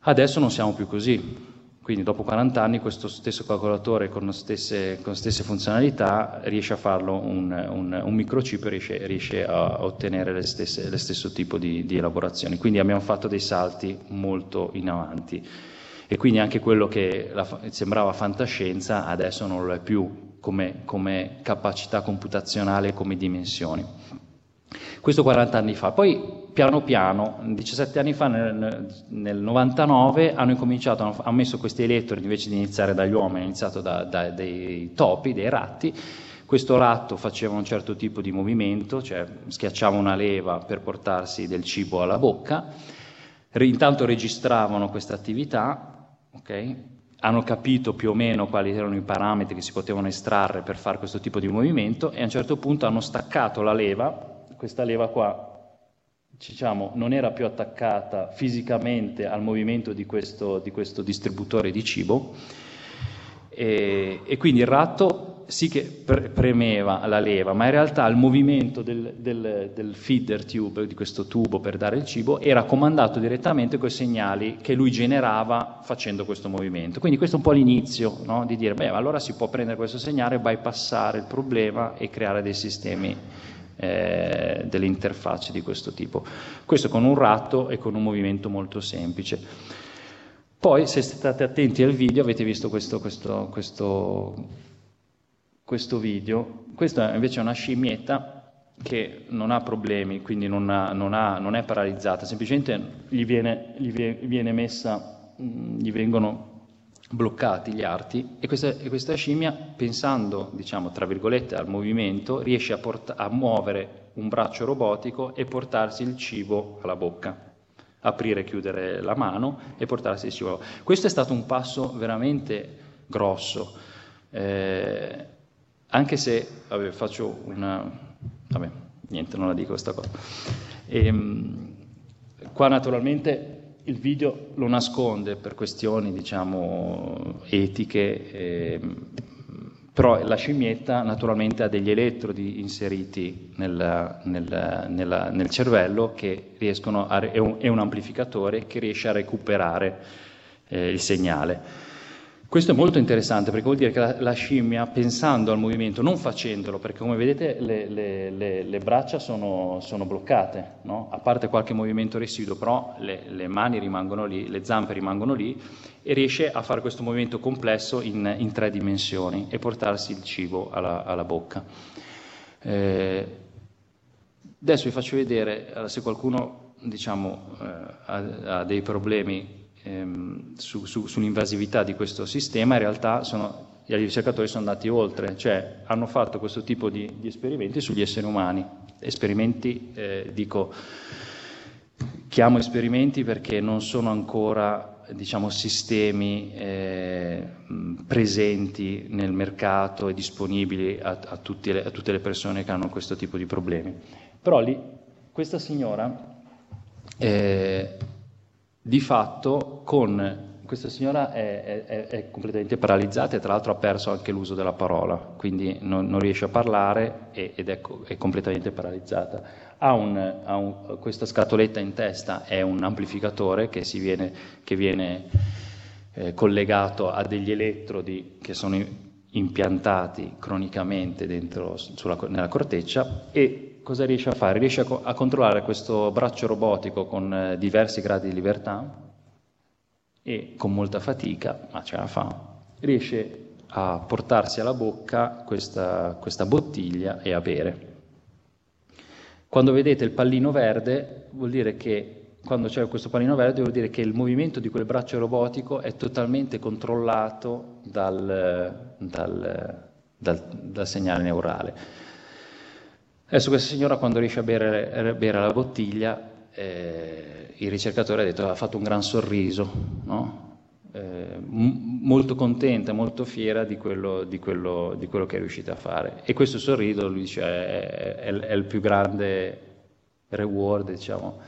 Adesso non siamo più così. Quindi dopo 40 anni questo stesso calcolatore con stesse, con stesse funzionalità riesce a farlo un, un, un microchip e riesce, riesce, a ottenere lo stesso tipo di, di elaborazioni. Quindi abbiamo fatto dei salti molto in avanti. E quindi anche quello che la, sembrava fantascienza adesso non lo è più come, come capacità computazionale, come dimensioni. Questo 40 anni fa. Poi piano piano, 17 anni fa, nel, nel 99, hanno incominciato, hanno messo questi elettrodi invece di iniziare dagli uomini, hanno iniziato da, da, topi, dei ratti. Questo ratto faceva un certo tipo di movimento, cioè schiacciava una leva per portarsi del cibo alla bocca. Intanto registravano questa attività, okay? hanno capito più o meno quali erano i parametri che si potevano estrarre per fare questo tipo di movimento e a un certo punto hanno staccato la leva, questa leva qua diciamo, non era più attaccata fisicamente al movimento di questo, di questo distributore di cibo e, e, quindi il ratto sì che pre- premeva la leva, ma in realtà il movimento del, del, del, feeder tube, di questo tubo per dare il cibo, era comandato direttamente con i segnali che lui generava facendo questo movimento. Quindi questo è un po' l'inizio no? di dire, beh, allora si può prendere questo segnale, bypassare il problema e creare dei sistemi eh, delle interfacce di questo tipo. Questo con un ratto e con un movimento molto semplice. Poi, se state attenti al video, avete visto questo, questo, questo, questo video. Questa invece è una scimmietta che non ha problemi, quindi non, ha, non, ha, non è paralizzata, semplicemente gli viene, gli viene messa, gli vengono bloccati gli arti e questa, e questa scimmia, pensando, diciamo, tra virgolette, al movimento, riesce a, port- a muovere un braccio robotico e portarsi il cibo alla bocca aprire e chiudere la mano e portarsi il cibo. Questo è stato un passo veramente grosso, eh, anche se vabbè, faccio una... vabbè, niente, non la dico questa cosa. E, ehm, qua naturalmente il video lo nasconde per questioni, diciamo, etiche, eh, però la scimmietta naturalmente ha degli elettrodi inseriti nel, nel, nella, nel cervello che riescono a, è, un, è, un, amplificatore che riesce a recuperare eh, il segnale. Questo è molto interessante perché vuol dire che la, la, scimmia, pensando al movimento, non facendolo, perché come vedete le, le, le, le braccia sono, sono bloccate, no? a parte qualche movimento residuo, però le, mani rimangono lì, le zampe rimangono lì e riesce a fare questo movimento complesso in, in tre dimensioni e portarsi il cibo alla, alla bocca. Eh, adesso vi faccio vedere se qualcuno diciamo, eh, ha, ha dei problemi ehm, su, su, sull'invasività di questo sistema, in realtà sono, gli ricercatori sono andati oltre, cioè hanno fatto questo tipo di, di esperimenti sugli esseri umani. Esperimenti, eh, dico, chiamo esperimenti perché non sono ancora diciamo, sistemi eh, presenti nel mercato e disponibili a, a, le, a, tutte le persone che hanno questo tipo di problemi. Però lì, questa signora eh, di fatto con questa signora è, è, è, completamente paralizzata e tra l'altro ha perso anche l'uso della parola, quindi non, non riesce a parlare e, ed è, è, completamente paralizzata. Ha, un, ha un, questa scatoletta in testa, è un amplificatore che, viene, che viene eh, collegato a degli elettrodi che sono impiantati cronicamente dentro, sulla, nella corteccia e cosa riesce a fare? Riesce a, co- a controllare questo braccio robotico con eh, diversi gradi di libertà e con molta fatica, ma ce la fa, riesce a portarsi alla bocca questa, questa bottiglia e a bere. Quando vedete il pallino verde, vuol dire che quando c'è questo pallino verde vuol dire che il movimento di quel braccio robotico è totalmente controllato dal, dal, dal, dal segnale neurale. Adesso questa signora quando riesce a bere, a bere la bottiglia, eh, il ricercatore ha detto ha fatto un gran sorriso, no? eh, m- molto contenta, molto fiera di quello, di, quello, di quello, che è riuscita a fare. E questo sorriso, lui dice, è, è, è il più grande reward, diciamo,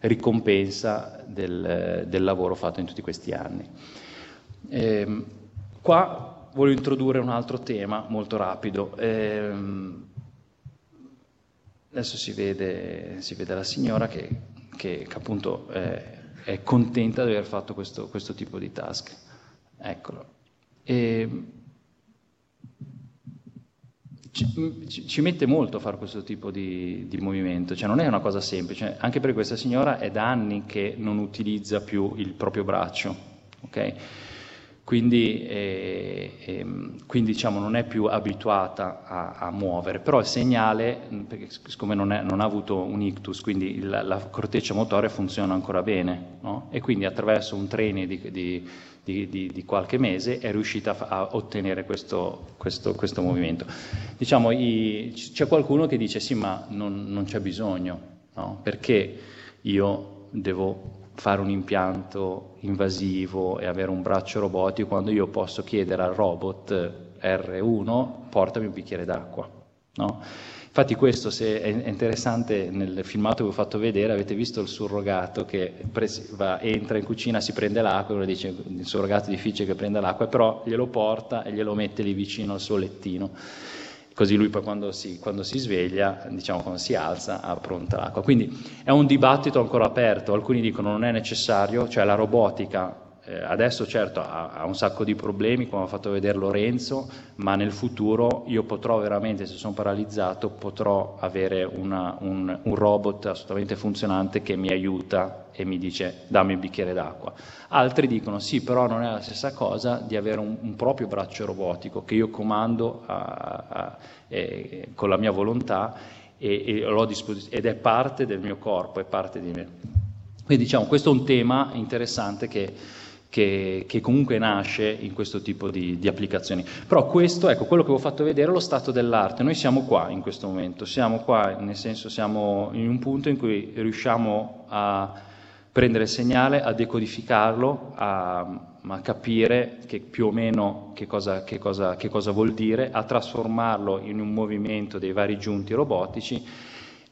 ricompensa del, del, lavoro fatto in tutti questi anni. Eh, qua voglio introdurre un altro tema molto rapido. Eh, Adesso si vede, si vede la signora che, che, appunto è, è, contenta di aver fatto questo, questo tipo di task. Eccolo. E ci, ci, mette molto a fare questo tipo di, di, movimento, cioè non è una cosa semplice, anche per questa signora è da anni che non utilizza più il proprio braccio, ok? Quindi, eh, ehm, quindi diciamo, non è più abituata a, a, muovere, però il segnale, perché siccome non, è, non ha avuto un ictus, quindi il, la corteccia motore funziona ancora bene, no? e quindi attraverso un training di, di, di, di, qualche mese è riuscita a, a ottenere questo, questo, questo, movimento. Diciamo, i, c'è qualcuno che dice sì, ma non, non c'è bisogno, no? perché io devo fare un impianto invasivo e avere un braccio robotico quando io posso chiedere al robot R1 portami un bicchiere d'acqua. No? Infatti questo è interessante nel filmato che vi ho fatto vedere, avete visto il surrogato che va, entra in cucina, si prende l'acqua, uno dice il surrogato è difficile che prenda l'acqua, però glielo porta e glielo mette lì vicino al suo lettino così lui poi quando si, quando si, sveglia, diciamo quando si alza, ha pronta l'acqua. Quindi è un dibattito ancora aperto, alcuni dicono non è necessario, cioè la robotica eh, adesso certo ha, ha, un sacco di problemi, come ha fatto vedere Lorenzo, ma nel futuro io potrò veramente, se sono paralizzato, potrò avere una, un, un, robot assolutamente funzionante che mi aiuta e mi dice dammi un bicchiere d'acqua. Altri dicono sì, però non è la stessa cosa di avere un, un proprio braccio robotico che io comando a, a, eh, con la mia volontà e, e a disposizione ed è parte del mio corpo, è parte di me. Quindi diciamo, questo è un tema interessante che che, che, comunque nasce in questo tipo di, di, applicazioni. Però questo, ecco, quello che vi ho fatto vedere è lo stato dell'arte. Noi siamo qua in questo momento, siamo qua, nel senso siamo in un punto in cui riusciamo a prendere il segnale, a decodificarlo, a, a capire che più o meno che cosa, che, cosa, che cosa vuol dire, a trasformarlo in un movimento dei vari giunti robotici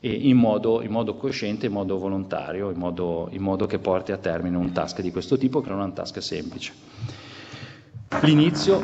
in modo, in modo, cosciente, in modo volontario, in modo, in modo, che porti a termine un task di questo tipo, che non è un task semplice. L'inizio,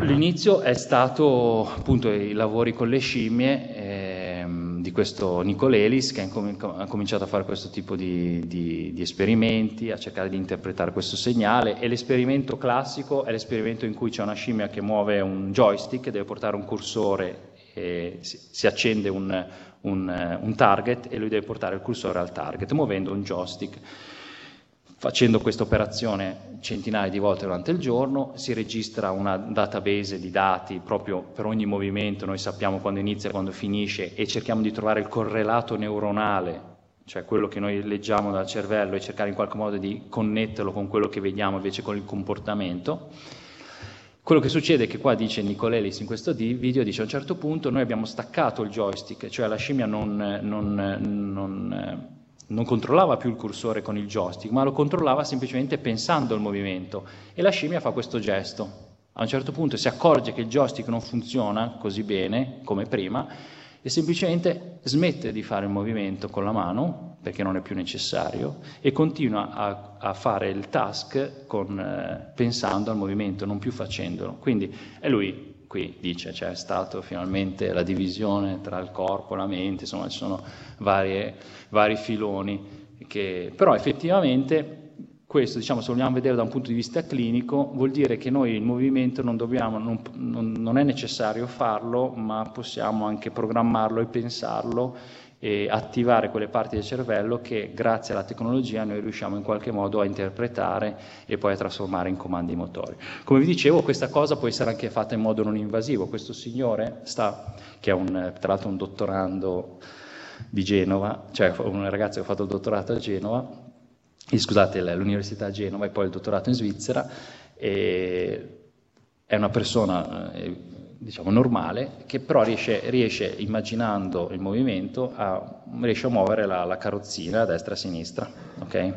l'inizio è stato appunto i lavori con le scimmie eh, di questo Nicolelis che ha cominciato a fare questo tipo di, di, di esperimenti, a cercare di interpretare questo segnale e l'esperimento classico è l'esperimento in cui c'è una scimmia che muove un joystick, deve portare un cursore e si, si accende un, un, eh, un target e lui deve portare il cursore al target muovendo un joystick. Facendo questa operazione centinaia di volte durante il giorno, si registra una database di dati proprio per ogni movimento, noi sappiamo quando inizia e quando finisce e cerchiamo di trovare il correlato neuronale, cioè quello che noi leggiamo dal cervello e cercare in qualche modo di connetterlo con quello che vediamo invece con il comportamento. Quello che succede è che qua dice Nicolelis in questo video, dice a un certo punto noi abbiamo staccato il joystick, cioè la scimmia non, non, non, non controllava più il cursore con il joystick, ma lo controllava semplicemente pensando al movimento e la scimmia fa questo gesto. A un certo punto si accorge che il joystick non funziona così bene come prima e semplicemente smette di fare il movimento con la mano, perché non è più necessario, e continua a, a fare il task con, eh, pensando al movimento, non più facendolo. Quindi è lui qui dice c'è cioè, stata finalmente la divisione tra il corpo e la mente, insomma ci sono varie, vari filoni, che, però effettivamente questo, diciamo, se vogliamo vedere da un punto di vista clinico, vuol dire che noi il movimento non, dobbiamo, non, non, non è necessario farlo, ma possiamo anche programmarlo e pensarlo e attivare quelle parti del cervello che grazie alla tecnologia noi riusciamo in qualche modo a interpretare e poi a trasformare in comandi motori. Come vi dicevo, questa cosa può essere anche fatta in modo non invasivo. Questo signore sta, che è un, tra l'altro un dottorando di Genova, cioè un ragazzo che ha fatto il dottorato a Genova, scusate, l'Università di Genova e poi il dottorato in Svizzera, è una persona eh, diciamo, normale che però riesce, riesce, immaginando il movimento, a, riesce a muovere la, la carrozzina a destra e a sinistra. Okay?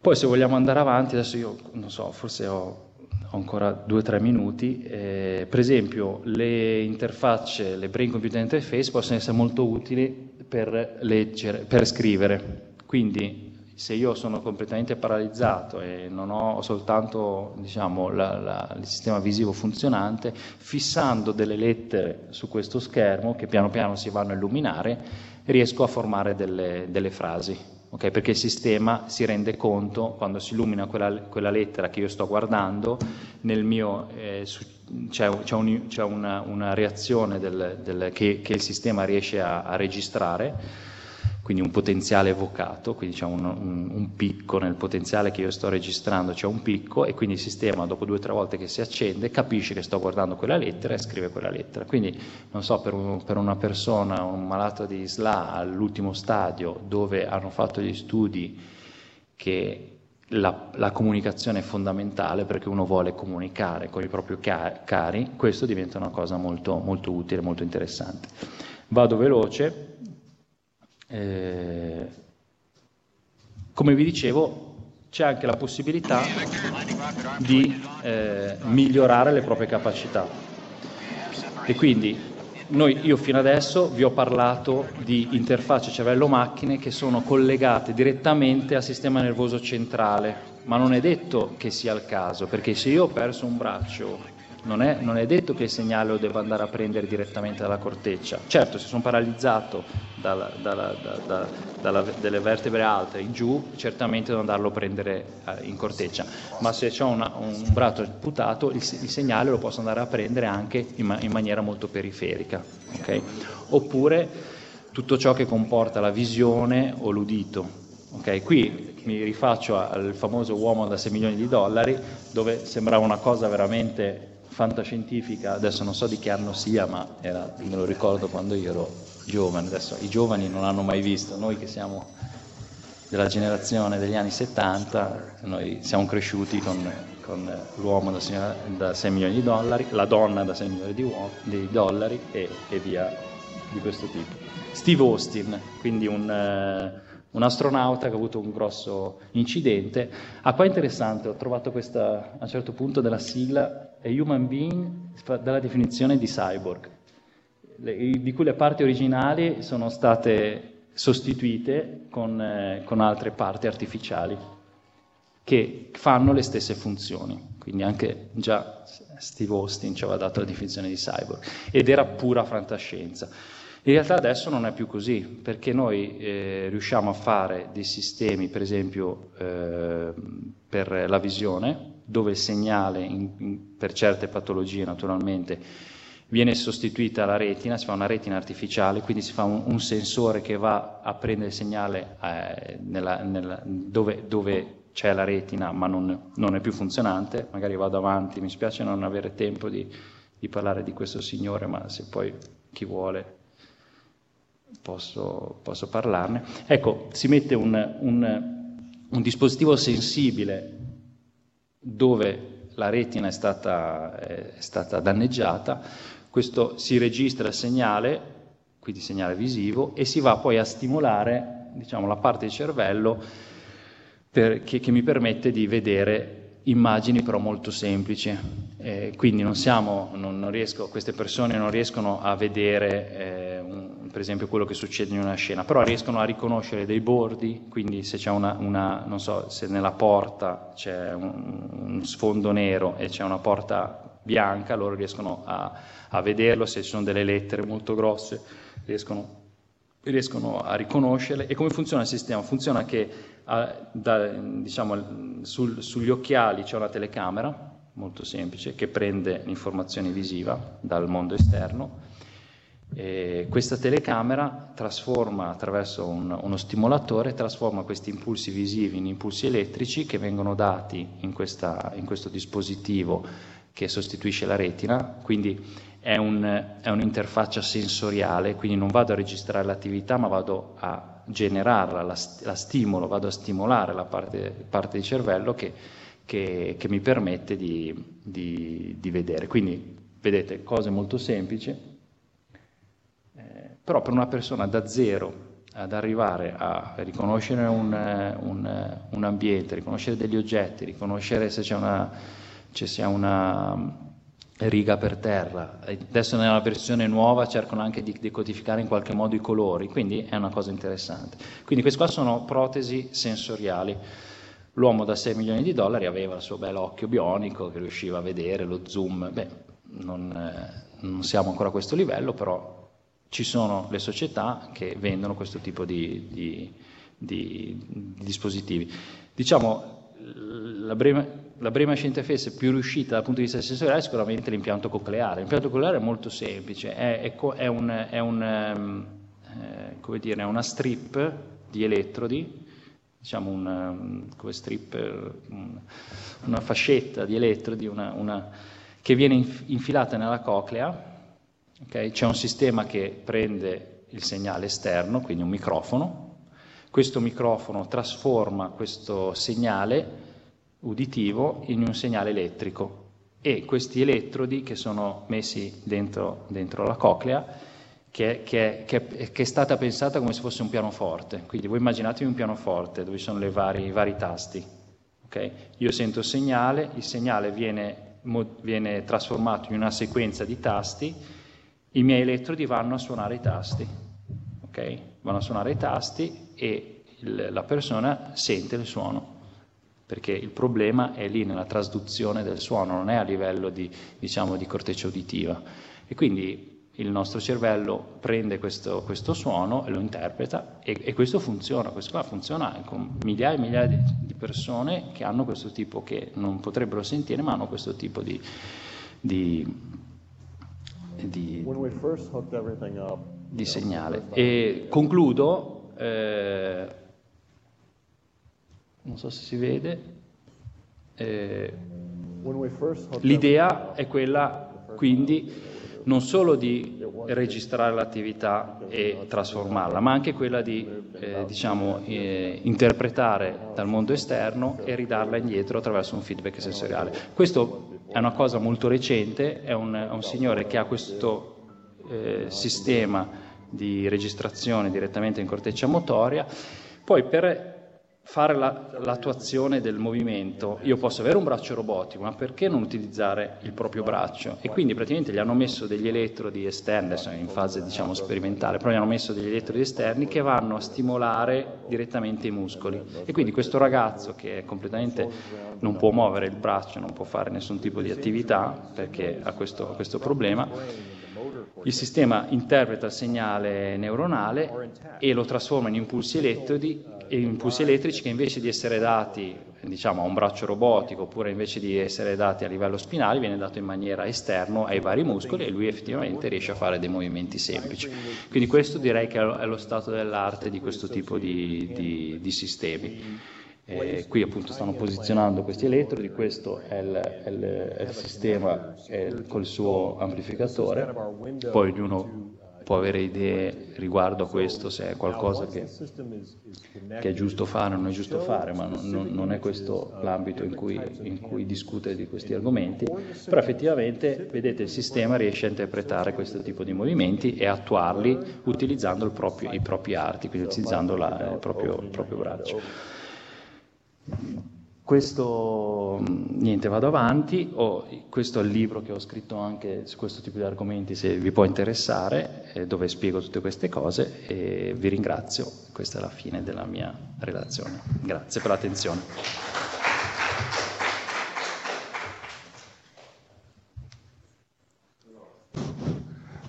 Poi se vogliamo andare avanti, adesso io non so, forse ho, ho ancora due o tre minuti, eh, per esempio le interfacce, le brain computer interface possono essere molto utili per leggere, per scrivere. Quindi se io sono completamente paralizzato e non ho soltanto diciamo, la, la, il sistema visivo funzionante, fissando delle lettere su questo schermo che piano piano si vanno a illuminare, riesco a formare delle, delle frasi. Okay? Perché il sistema si rende conto, quando si illumina quella, quella lettera che io sto guardando, mio, eh, su, c'è, c'è, un, c'è una, una, reazione del, del, che, che, il sistema riesce a, a registrare quindi un potenziale evocato, quindi c'è un, un, un, picco nel potenziale che io sto registrando, c'è un picco e quindi il sistema dopo due o tre volte che si accende capisce che sto guardando quella lettera e scrive quella lettera. Quindi non so, per, un, per una persona, un malato di SLA all'ultimo stadio dove hanno fatto gli studi che la, la, comunicazione è fondamentale perché uno vuole comunicare con i propri cari, questo diventa una cosa molto, molto utile, molto interessante. Vado veloce, eh, come vi dicevo, c'è anche la possibilità di eh, migliorare le proprie capacità. E quindi noi, io fino adesso vi ho parlato di interfacce cervello-macchine che sono collegate direttamente al sistema nervoso centrale, ma non è detto che sia il caso, perché se io ho perso un braccio non è, non è, detto che il segnale lo devo andare a prendere direttamente dalla corteccia. Certo, se sono paralizzato dalla, dalla, da, dalla, dalle vertebre alte in giù, certamente devo andarlo a prendere eh, in corteccia, ma se ho una, un braccio amputato, il, il, segnale lo posso andare a prendere anche in, in maniera molto periferica. Okay? Oppure tutto ciò che comporta la visione o l'udito. Okay? Qui mi rifaccio al famoso uomo da 6 milioni di dollari, dove sembrava una cosa veramente fantascientifica, adesso non so di che anno sia, ma era, me lo ricordo quando io ero giovane, adesso i giovani non l'hanno mai visto, noi che siamo della generazione degli anni 70, noi siamo cresciuti con, con l'uomo da, signora, da, 6 milioni di dollari, la donna da 6 milioni di, uomo, di dollari e, e, via di questo tipo. Steve Austin, quindi un... Uh, un astronauta che ha avuto un grosso incidente. Ah, qua è interessante, ho trovato questa, a un certo punto della sigla, è human being dalla definizione di cyborg, di cui le parti originali sono state sostituite con, eh, con altre parti artificiali che fanno le stesse funzioni. Quindi anche già Steve Austin ci aveva dato la definizione di cyborg ed era pura fantascienza. In realtà adesso non è più così, perché noi eh, riusciamo a fare dei sistemi, per esempio, eh, per la visione, dove il segnale, in, in, per certe patologie naturalmente, viene sostituita la retina, si fa una retina artificiale, quindi si fa un, un sensore che va a prendere il segnale eh, nella, nella, dove, dove, c'è la retina ma non, non, è più funzionante, magari vado avanti, mi spiace non avere tempo di, di parlare di questo signore, ma se poi chi vuole posso, posso parlarne. Ecco, si mette un, un, un, dispositivo sensibile dove la retina è stata, è stata danneggiata, questo si registra il segnale, quindi segnale visivo, e si va poi a stimolare diciamo, la parte del cervello per, che, che mi permette di vedere immagini però molto semplici, eh, quindi non siamo, non, non riesco, queste persone non riescono a vedere eh, un, per esempio quello che succede in una scena, però riescono a riconoscere dei bordi, quindi se c'è una, una non so, se nella porta c'è un, un, sfondo nero e c'è una porta bianca, loro riescono a, a vederlo, se ci sono delle lettere molto grosse riescono, riescono a riconoscerle. E come funziona il sistema? Funziona che da, diciamo, sul, sugli occhiali c'è una telecamera molto semplice che prende l'informazione visiva dal mondo esterno. E questa telecamera trasforma attraverso un, uno stimolatore, trasforma questi impulsi visivi in impulsi elettrici che vengono dati in, questa, in questo dispositivo che sostituisce la retina, quindi è, un, è un'interfaccia sensoriale, quindi non vado a registrare l'attività ma vado a generarla, la, la stimolo, vado a stimolare la parte, parte di cervello che, che, che mi permette di, di, di, vedere. Quindi vedete cose molto semplici, eh, però per una persona da zero ad arrivare a riconoscere un, un, un ambiente, riconoscere degli oggetti, riconoscere se c'è una, c'è una riga per terra. Adesso nella versione nuova cercano anche di decodificare in qualche modo i colori, quindi è una cosa interessante. Quindi queste qua sono protesi sensoriali. L'uomo da 6 milioni di dollari aveva il suo bel occhio bionico che riusciva a vedere lo zoom. Beh, non, eh, non siamo ancora a questo livello, però ci sono le società che vendono questo tipo di, di, di, di dispositivi. Diciamo, la brema, la Brainmachine interface più riuscita dal punto di vista sensoriale è sicuramente l'impianto cocleare. L'impianto cocleare è molto semplice, è, è, è un, un um, eh, dire, una strip di elettrodi, diciamo un, come strip, un, una fascetta di elettrodi una, una, che viene infilata nella coclea. Okay? C'è un sistema che prende il segnale esterno, quindi un microfono. Questo microfono trasforma questo segnale uditivo in un segnale elettrico e questi elettrodi che sono messi dentro, dentro la coclea, che, che, che, che, è stata pensata come se fosse un pianoforte. Quindi voi immaginatevi un pianoforte dove sono vari, i vari tasti. Okay? Io sento il segnale, il segnale viene, viene trasformato in una sequenza di tasti, i miei elettrodi vanno a suonare i tasti. Okay? Vanno a suonare i tasti e il, la persona sente il suono perché il problema è lì nella trasduzione del suono, non è a livello di, diciamo, di corteccia uditiva. E quindi il nostro cervello prende questo, questo suono e lo interpreta e, e, questo funziona, questo qua funziona con migliaia e migliaia di, di, persone che hanno questo tipo, che non potrebbero sentire, ma hanno questo tipo di, di, di segnale. E concludo. Eh, non so se si vede, eh, l'idea è quella quindi non solo di registrare l'attività e trasformarla, ma anche quella di eh, diciamo, eh, interpretare dal mondo esterno e ridarla indietro attraverso un feedback sensoriale. Questo è una cosa molto recente, è un, è un signore che ha questo eh, sistema di registrazione direttamente in corteccia motoria, poi per fare la, l'attuazione del movimento, io posso avere un braccio robotico, ma perché non utilizzare il proprio braccio? E quindi praticamente gli hanno messo degli elettrodi esterni, adesso in fase diciamo sperimentale, però gli hanno messo degli elettrodi esterni che vanno a stimolare direttamente i muscoli. E quindi questo ragazzo che completamente non può muovere il braccio, non può fare nessun tipo di attività perché ha questo, questo problema, il sistema interpreta il segnale neuronale e lo trasforma in impulsi elettrodi impulsi elettrici che invece di essere dati diciamo, a un braccio robotico oppure invece di essere dati a livello spinale viene dato in maniera esterna ai vari muscoli e lui effettivamente riesce a fare dei movimenti semplici. Quindi questo direi che è lo stato dell'arte di questo tipo di, di, di sistemi. Eh, qui appunto stanno posizionando questi elettrodi, questo è il, è il, è il sistema è col suo amplificatore, poi ognuno può avere idee riguardo a questo, se è qualcosa che, che è giusto fare o non è giusto fare, ma non, non è questo l'ambito in cui, in cui, discute di questi argomenti, però effettivamente vedete il sistema riesce a interpretare questo tipo di movimenti e attuarli utilizzando proprio, i propri arti, quindi utilizzando la, il, proprio, il proprio braccio. Questo, niente, vado avanti, oh, questo è il libro che ho scritto anche su questo tipo di argomenti, se vi può interessare, eh, dove spiego tutte queste cose e vi ringrazio, questa è la fine della mia relazione. Grazie per l'attenzione.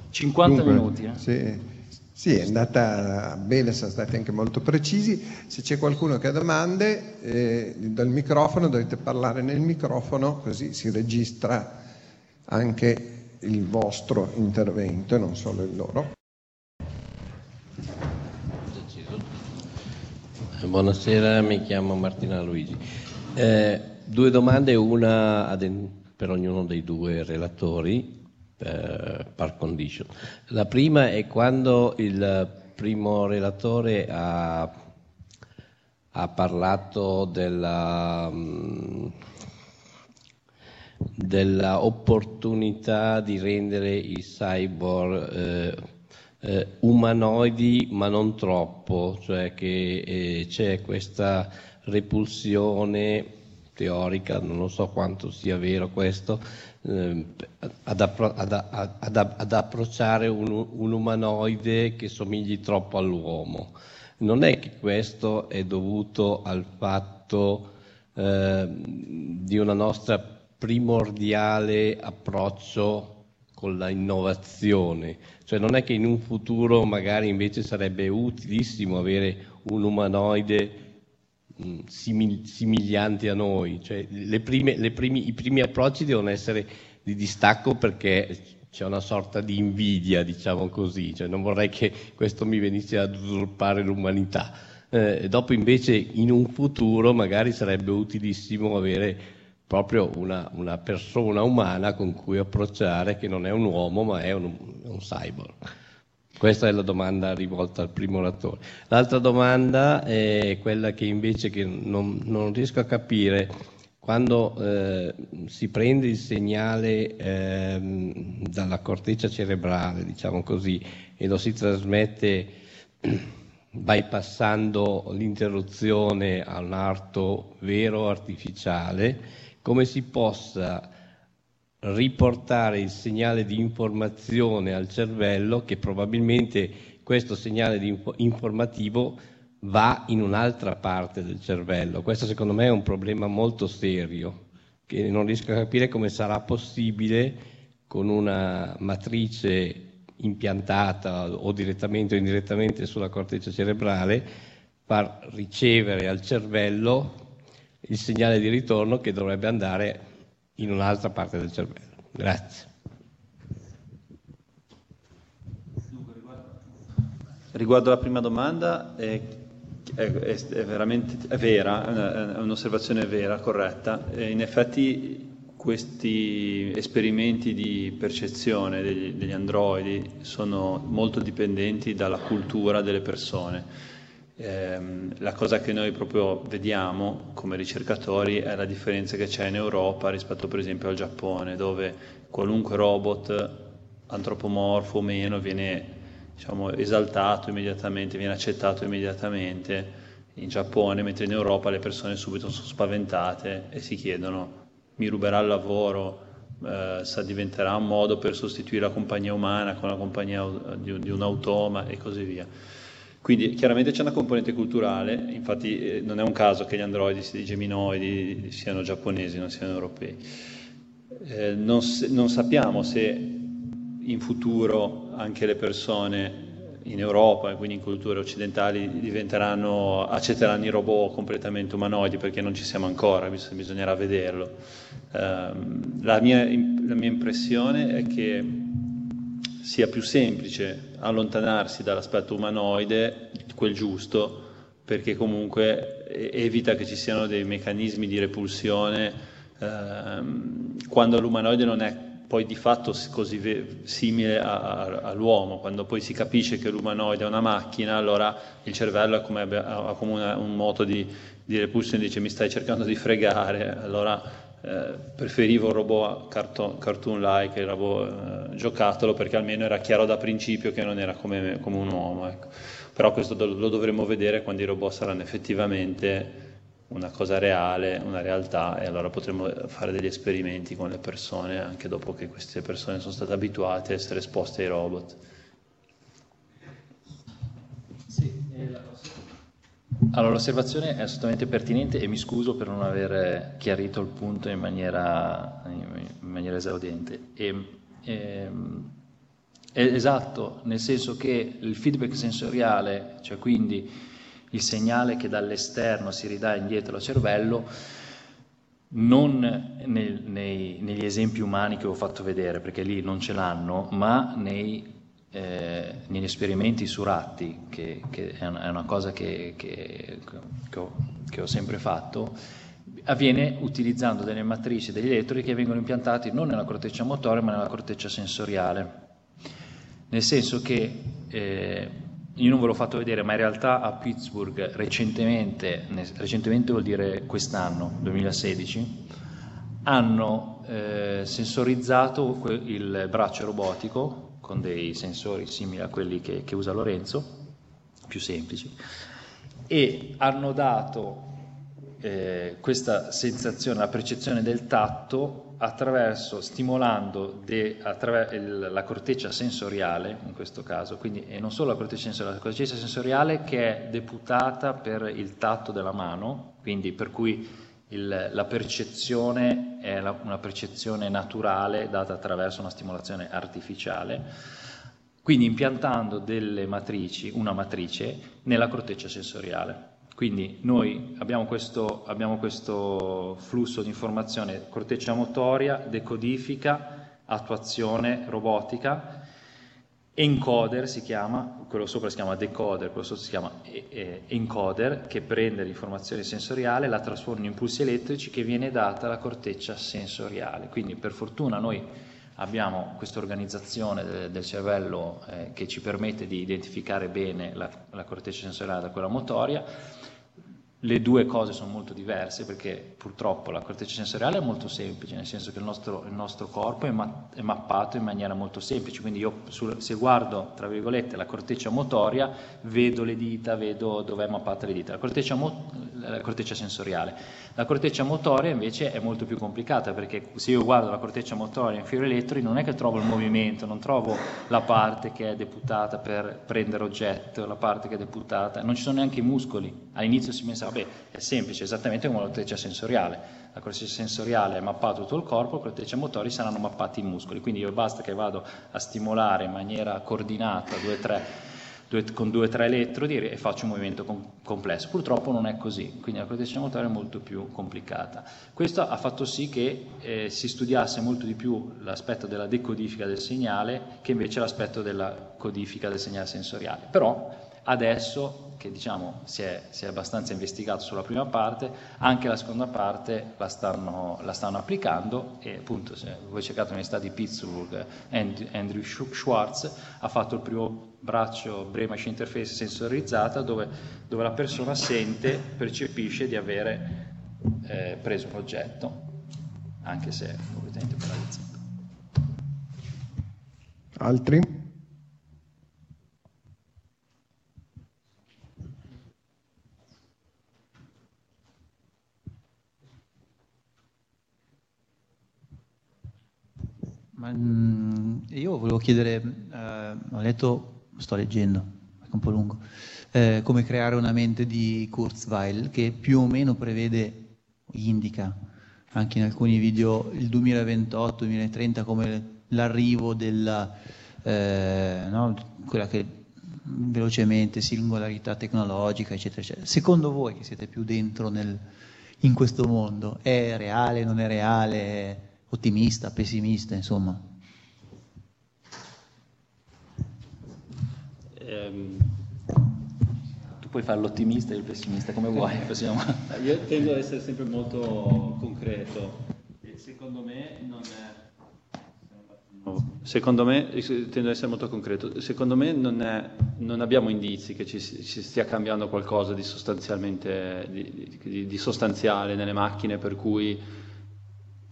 Cinquanta minuti. Eh? Sì. Sì, è andata bene, sono stati anche molto precisi. Se c'è qualcuno che ha domande, eh, dal microfono dovete parlare nel microfono, così si registra anche il vostro intervento e non solo il loro. Buonasera, mi chiamo Martina Luigi. Eh, due domande, una per ognuno dei due relatori eh, par condition. La prima è quando il primo relatore ha, ha parlato della, mm, della, opportunità di rendere i cyborg eh, eh, umanoidi ma non troppo, cioè che eh, c'è questa repulsione teorica, non so quanto sia vero questo, eh, ad, appro- ad, ad, ad, approcciare un, un, umanoide che somigli troppo all'uomo. Non è che questo è dovuto al fatto eh, di una nostra primordiale approccio con la innovazione, cioè non è che in un futuro magari invece sarebbe utilissimo avere un umanoide simil- simiglianti a noi, cioè, le prime, le primi, i primi approcci devono essere di distacco perché c'è una sorta di invidia, diciamo così, cioè non vorrei che questo mi venisse ad usurpare l'umanità. Eh, dopo invece in un futuro magari sarebbe utilissimo avere proprio una, una, persona umana con cui approcciare che non è un uomo ma è un, un cyborg. Questa è la domanda rivolta al primo oratore. L'altra domanda è quella che invece che non, non riesco a capire quando eh, si prende il segnale eh, dalla corteccia cerebrale, diciamo così, e lo si trasmette bypassando l'interruzione a un arto vero artificiale, come si possa riportare il segnale di informazione al cervello che probabilmente questo segnale di informativo va in un'altra parte del cervello. Questo secondo me è un problema molto serio, che non riesco a capire come sarà possibile con una matrice impiantata o direttamente o indirettamente sulla corteccia cerebrale far ricevere al cervello il segnale di ritorno che dovrebbe andare in un'altra parte del cervello. Grazie. Riguardo alla prima domanda, eh, è, è, veramente è vera, è un'osservazione vera, corretta. In effetti questi esperimenti di percezione degli, degli androidi sono molto dipendenti dalla cultura delle persone. Eh, la cosa che noi proprio vediamo come ricercatori è la differenza che c'è in Europa rispetto per esempio al Giappone, dove qualunque robot antropomorfo o meno viene diciamo, esaltato immediatamente, viene accettato immediatamente in Giappone, mentre in Europa le persone subito sono spaventate e si chiedono mi ruberà il lavoro, eh, sa, diventerà un modo per sostituire la compagnia umana con la compagnia di, di un automa e così via. Quindi chiaramente c'è una componente culturale, infatti eh, non è un caso che gli androidi, i geminoidi siano giapponesi, non siano europei. Eh, non, non sappiamo se in futuro anche le persone in Europa e quindi in culture occidentali diventeranno, accetteranno i robot completamente umanoidi perché non ci siamo ancora, bisognerà vederlo. Uh, la, mia, la mia impressione è che sia più semplice allontanarsi dall'aspetto umanoide, quel giusto, perché comunque evita che ci siano dei meccanismi di repulsione uh, quando l'umanoide non è poi di fatto così ve- simile a, a, all'uomo, quando poi si capisce che l'umanoide è una macchina, allora il cervello come, ha come una, un moto di, di repulsione, dice mi stai cercando di fregare, allora eh, preferivo un robot carton, cartoon-like, il robot eh, giocattolo, perché almeno era chiaro da principio che non era come, come un uomo. Ecco. Però questo do- lo dovremo vedere quando i robot saranno effettivamente una cosa reale, una realtà e allora potremo fare degli esperimenti con le persone anche dopo che queste persone sono state abituate a essere esposte ai robot. Allora, l'osservazione è assolutamente pertinente e mi scuso per non aver chiarito il punto in maniera, in maniera esaudente. E, e, è esatto, nel senso che il feedback sensoriale, cioè quindi il segnale che dall'esterno si ridà indietro al cervello, non nel, nei, negli esempi umani che ho fatto vedere, perché lì non ce l'hanno, ma nei, eh, negli esperimenti su ratti, che, che è, una, è, una, cosa che, che, ho, che, ho, sempre fatto, avviene utilizzando delle matrici degli elettrodi che vengono impiantati non nella corteccia motore ma nella corteccia sensoriale. Nel senso che eh, io non ve l'ho fatto vedere, ma in realtà a Pittsburgh recentemente, recentemente vuol dire quest'anno, 2016, hanno eh, sensorizzato il braccio robotico con dei sensori simili a quelli che, che usa Lorenzo, più semplici, e hanno dato eh, questa sensazione, la percezione del tatto attraverso, stimolando de, attraver- il, la corteccia sensoriale, in questo caso, quindi e non solo la corteccia sensoriale, la corteccia sensoriale che è deputata per il tatto della mano, quindi per cui il, la percezione è la, una percezione naturale data attraverso una stimolazione artificiale, quindi impiantando delle matrici, una matrice nella corteccia sensoriale. Quindi noi abbiamo questo, abbiamo questo flusso di informazione, corteccia motoria, decodifica, attuazione robotica, encoder si chiama, quello sopra si chiama decoder, quello sotto si chiama encoder, che prende l'informazione sensoriale, la trasforma in impulsi elettrici che viene data alla corteccia sensoriale. Quindi per fortuna noi abbiamo questa organizzazione del, cervello eh, che ci permette di identificare bene la corteccia sensoriale da quella motoria le due cose sono molto diverse perché purtroppo la corteccia sensoriale è molto semplice, nel senso che il nostro, il nostro corpo è, ma, è, mappato in maniera molto semplice, quindi io sul, se guardo tra virgolette la corteccia motoria vedo le dita, vedo dove è mappata le dita, la corteccia, mo, la corteccia sensoriale. La corteccia motoria invece è molto più complicata perché se io guardo la corteccia motoria in fiori elettrodi non è che trovo il movimento, non trovo la parte che è deputata per prendere oggetto, la parte che è deputata, non ci sono neanche i muscoli. All'inizio si pensava Beh, è semplice, esattamente come la corteccia sensoriale. La corteccia sensoriale è mappato tutto il corpo, la corteccia motori saranno mappati i muscoli. Quindi io basta che vado a stimolare in maniera coordinata due, tre, due, con due o tre elettrodi e faccio un movimento com- complesso. Purtroppo non è così, quindi la corteccia motoria è molto più complicata. Questo ha fatto sì che eh, si studiasse molto di più l'aspetto della decodifica del segnale che invece l'aspetto della codifica del segnale sensoriale. Però Adesso che diciamo, si, è, si, è, abbastanza investigato sulla prima parte, anche la seconda parte la stanno, la stanno applicando e appunto se voi cercate l'Università di Pittsburgh, Andrew Schwartz ha fatto il primo braccio Brain Machine Interface sensorizzata dove, dove la persona sente, percepisce di avere eh, preso un oggetto, anche se è completamente paralizzato. Altri? Ma, mm, io volevo chiedere, eh, ho letto, sto leggendo, è un po' lungo, eh, come creare una mente di Kurzweil che più o meno prevede, indica anche in alcuni video il 2028-2030 come l'arrivo della, eh, no, quella che velocemente singolarità tecnologica, eccetera, eccetera. Secondo voi che siete più dentro nel, in questo mondo, è reale, non è reale? Ottimista, pessimista, insomma. Um, tu puoi fare l'ottimista e il pessimista come vuoi. Possiamo... Io tendo ad essere sempre molto concreto. Secondo me non è... Secondo me, tendo ad essere molto concreto, secondo me non, è, non abbiamo indizi che ci, ci, stia cambiando qualcosa di sostanzialmente di, di, di sostanziale nelle macchine per cui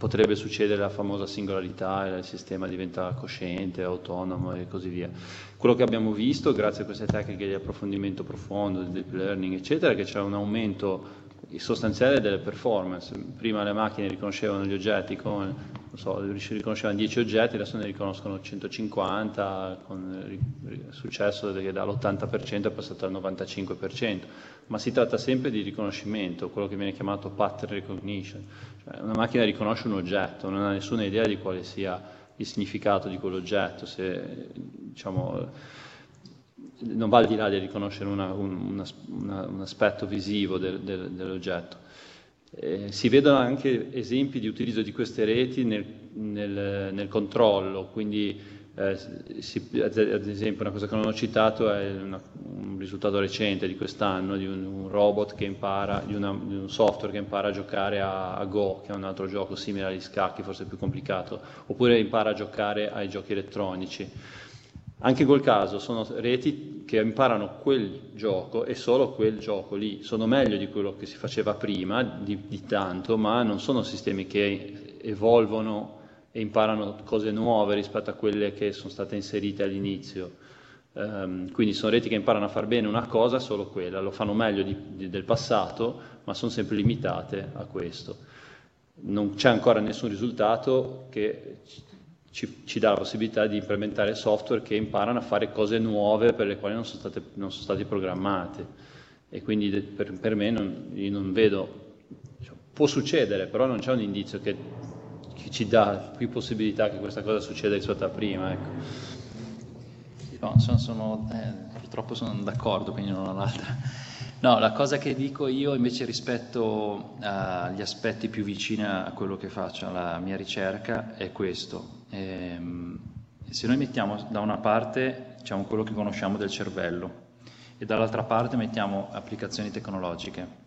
potrebbe succedere la famosa singolarità e il sistema diventa cosciente, autonomo e così via. Quello che abbiamo visto, grazie a queste tecniche di approfondimento profondo, di deep learning, eccetera, è che c'è un aumento sostanziale delle performance. Prima le macchine riconoscevano gli oggetti non so, riconoscevano 10 oggetti, adesso ne riconoscono 150, con il successo che dall'80% è passato al 95%, ma si tratta sempre di riconoscimento, quello che viene chiamato pattern recognition cioè, una macchina riconosce un oggetto, non ha nessuna idea di quale sia il significato di quell'oggetto, se, diciamo, non va al di là di riconoscere una, un, una, un, aspetto visivo del, del, dell'oggetto. Eh, si vedono anche esempi di utilizzo di queste reti nel, nel, nel controllo, quindi eh, si, ad esempio una cosa che non ho citato è una, un risultato recente di quest'anno di un, un robot che impara, di, una, di, un software che impara a giocare a, a, Go, che è un altro gioco simile agli scacchi, forse più complicato, oppure impara a giocare ai giochi elettronici. Anche in quel caso sono reti che imparano quel gioco e solo quel gioco lì. Sono meglio di quello che si faceva prima, di, di tanto, ma non sono sistemi che evolvono e imparano cose nuove rispetto a quelle che sono state inserite all'inizio. Um, quindi sono reti che imparano a far bene una cosa, solo quella, lo fanno meglio di, di, del passato, ma sono sempre limitate a questo. Non c'è ancora nessun risultato che ci, ci, dà la possibilità di implementare software che imparano a fare cose nuove per le quali non sono, state, non sono stati programmate. E quindi per, per me non, io non vedo, cioè, può succedere, però non c'è un indizio che che ci dà più possibilità che questa cosa succeda rispetto a prima. Ecco. No, sono, sono, eh, purtroppo sono d'accordo, quindi non ho l'altra. No, la cosa che dico io invece rispetto agli aspetti più vicini a quello che faccio, alla mia ricerca, è questo. ehm, se noi mettiamo da una parte diciamo, quello che conosciamo del cervello e dall'altra parte mettiamo applicazioni tecnologiche,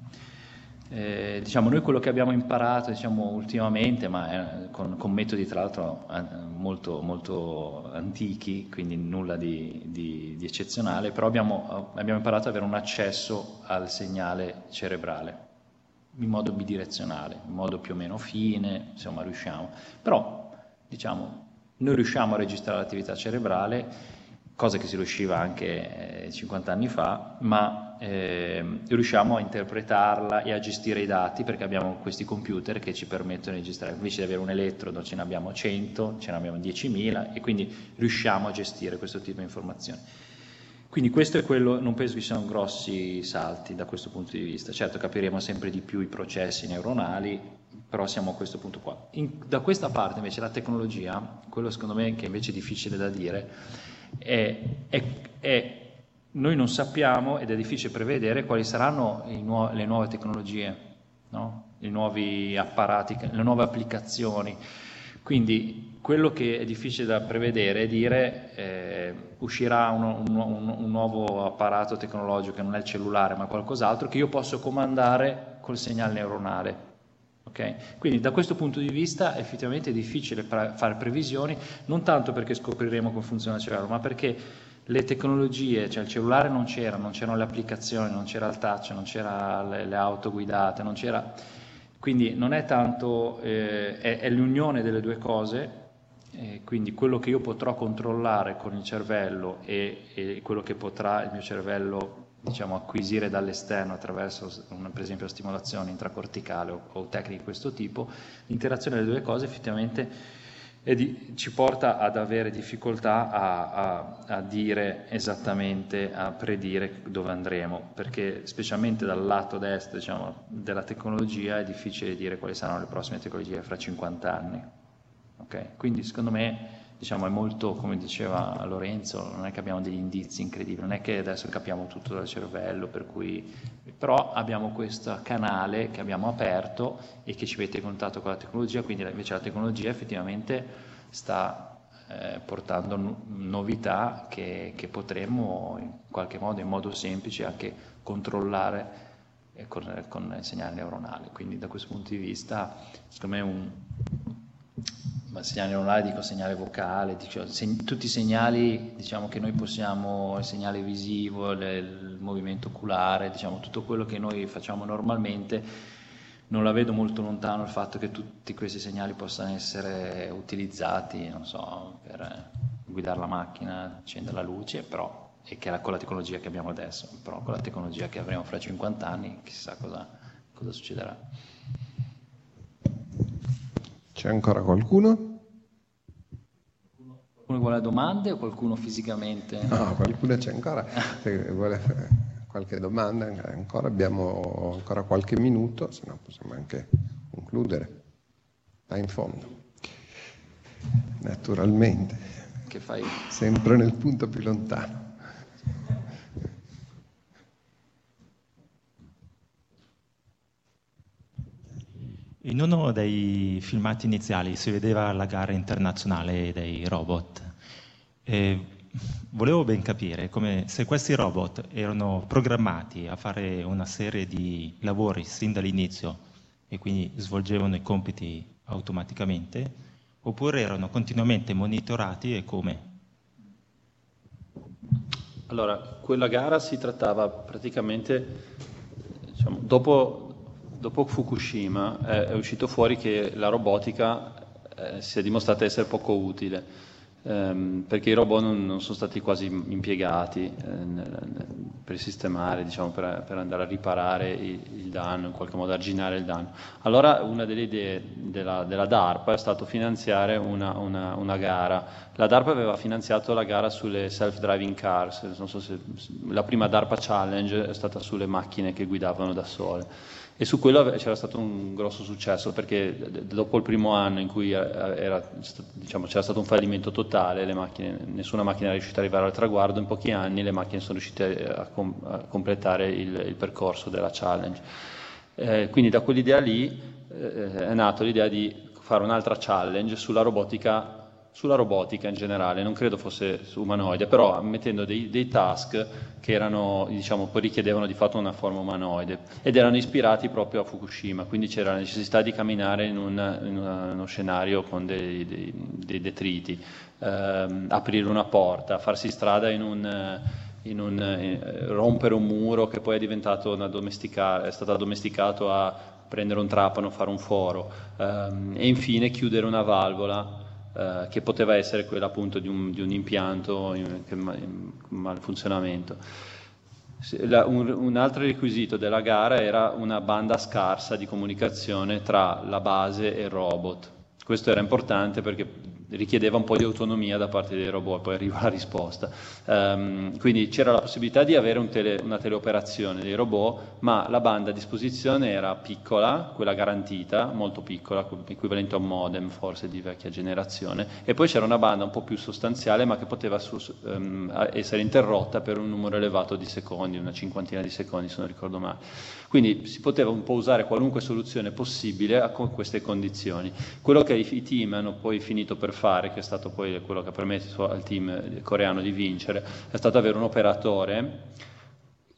eh, diciamo, noi quello che abbiamo imparato diciamo, ultimamente, ma eh, con, con, metodi tra l'altro eh, molto, molto, antichi, quindi nulla di, di, di eccezionale, però abbiamo, abbiamo, imparato ad avere un accesso al segnale cerebrale in modo bidirezionale, in modo più o meno fine, insomma riusciamo. Però, diciamo, noi riusciamo a registrare l'attività cerebrale, cosa che si riusciva anche 50 eh, anni fa, ma eh, riusciamo a interpretarla e a gestire i dati perché abbiamo questi computer che ci permettono di registrare. Invece di avere un elettrodo ce ne abbiamo 100, ce ne abbiamo 10.000 e quindi riusciamo a gestire questo tipo di informazioni. Quindi questo è quello, non penso che ci siano grossi salti da questo punto di vista. Certo capiremo sempre di più i processi neuronali, però siamo a questo punto qua. In, da questa parte invece la tecnologia, quello secondo me che invece è difficile da dire, è, è, è noi non sappiamo ed è difficile prevedere quali saranno nu- le nuove tecnologie, no? i nuovi apparati, le nuove applicazioni. Quindi quello che è difficile da prevedere è dire eh, uscirà uno, un, un, un, nuovo apparato tecnologico che non è il cellulare ma qualcos'altro che io posso comandare col segnale neuronale. Okay? Quindi da questo punto di vista effettivamente è difficile pra- fare previsioni, non tanto perché scopriremo come funziona il cervello, ma perché le tecnologie, cioè il cellulare non c'era, non c'erano le applicazioni, non c'era il touch, non c'era le, le auto guidate, non c'era... Quindi non è tanto, eh, è, è, l'unione delle due cose, eh, quindi quello che io potrò controllare con il cervello e, e quello che potrà il mio cervello diciamo, acquisire dall'esterno attraverso una, per esempio stimolazione intracorticale o, o tecniche di questo tipo, l'interazione delle due cose effettivamente e di, ci porta ad avere difficoltà a, a, a, dire esattamente, a predire dove andremo, perché specialmente dal lato destro diciamo, della tecnologia è difficile dire quali saranno le prossime tecnologie fra 50 anni. Okay? Quindi secondo me diciamo, è molto, come diceva Lorenzo, non è che abbiamo degli indizi incredibili, non è che adesso capiamo tutto dal cervello, per cui... però abbiamo questo canale che abbiamo aperto e che ci mette in contatto con la tecnologia, quindi invece la tecnologia effettivamente sta eh, portando no- novità che, che, potremmo in qualche modo, in modo semplice, anche controllare eh, con, con il segnale neuronale. Quindi da questo punto di vista, secondo me un ma segnale neuronale dico segnale vocale, dico, seg- tutti i segnali diciamo, che noi possiamo, il segnale visivo, le, il movimento oculare, diciamo, tutto quello che noi facciamo normalmente, non la vedo molto lontano il fatto che tutti questi segnali possano essere utilizzati, so, per guidare la macchina, accendere la luce, però, e che è con la tecnologia che abbiamo adesso, però con la tecnologia che avremo fra 50 anni chissà cosa, cosa succederà. C'è ancora qualcuno? Qualcuno vuole domande o qualcuno fisicamente? No, qualcuno c'è ancora. Se vuole qualche domanda, ancora abbiamo ancora qualche minuto, se no possiamo anche concludere. Là in fondo. Naturalmente. Che fai? Sempre nel punto più lontano. In uno dei filmati iniziali si vedeva la gara internazionale dei robot. E volevo ben capire come se questi robot erano programmati a fare una serie di lavori sin dall'inizio e quindi svolgevano i compiti automaticamente, oppure erano continuamente monitorati e come? Allora, quella gara si trattava praticamente, diciamo, dopo dopo Fukushima è, uscito fuori che la robotica eh, si è dimostrata essere poco utile, ehm, perché i robot non, sono stati quasi impiegati eh, per sistemare, diciamo, per, andare a riparare il, il, danno, in qualche modo arginare il danno. Allora una delle idee della, della DARPA è stato finanziare una, una, una, gara. La DARPA aveva finanziato la gara sulle self-driving cars, so se, la prima DARPA Challenge è stata sulle macchine che guidavano da sole e su quello c'era stato un grosso successo perché dopo il primo anno in cui era, diciamo, c'era stato un fallimento totale, macchine, nessuna macchina è riuscita ad arrivare al traguardo, in pochi anni le macchine sono riuscite a, com- a completare il, il, percorso della challenge. Eh, quindi da quell'idea lì eh, è nata l'idea di fare un'altra challenge sulla robotica sulla robotica in generale, non credo fosse umanoide, però mettendo dei, dei task che erano, diciamo, richiedevano di fatto una forma umanoide ed erano ispirati proprio a Fukushima, quindi c'era la necessità di camminare in, un, in uno scenario con dei, dei, dei detriti, ehm, aprire una porta, farsi strada in un... In un, eh, rompere un muro che poi è, diventato è stato addomesticato a prendere un trapano, fare un foro ehm, e infine chiudere una valvola eh, che poteva essere quella appunto di un, di un impianto in, in malfunzionamento. Un, un, altro requisito della gara era una banda scarsa di comunicazione tra la base e il robot. Questo era importante perché richiedeva un po' di autonomia da parte dei robot, poi arriva la risposta. Um, quindi c'era la possibilità di avere un tele, una teleoperazione dei robot, ma la banda a disposizione era piccola, quella garantita, molto piccola, equivalente a un modem forse di vecchia generazione, e poi c'era una banda un po' più sostanziale, ma che poteva su, um, essere interrotta per un numero elevato di secondi, una cinquantina di secondi se non ricordo male. Quindi si poteva un po' usare qualunque soluzione possibile a queste condizioni. Quello che i team hanno poi finito per fare, che è stato poi quello che ha permesso al team coreano di vincere, è stato avere un operatore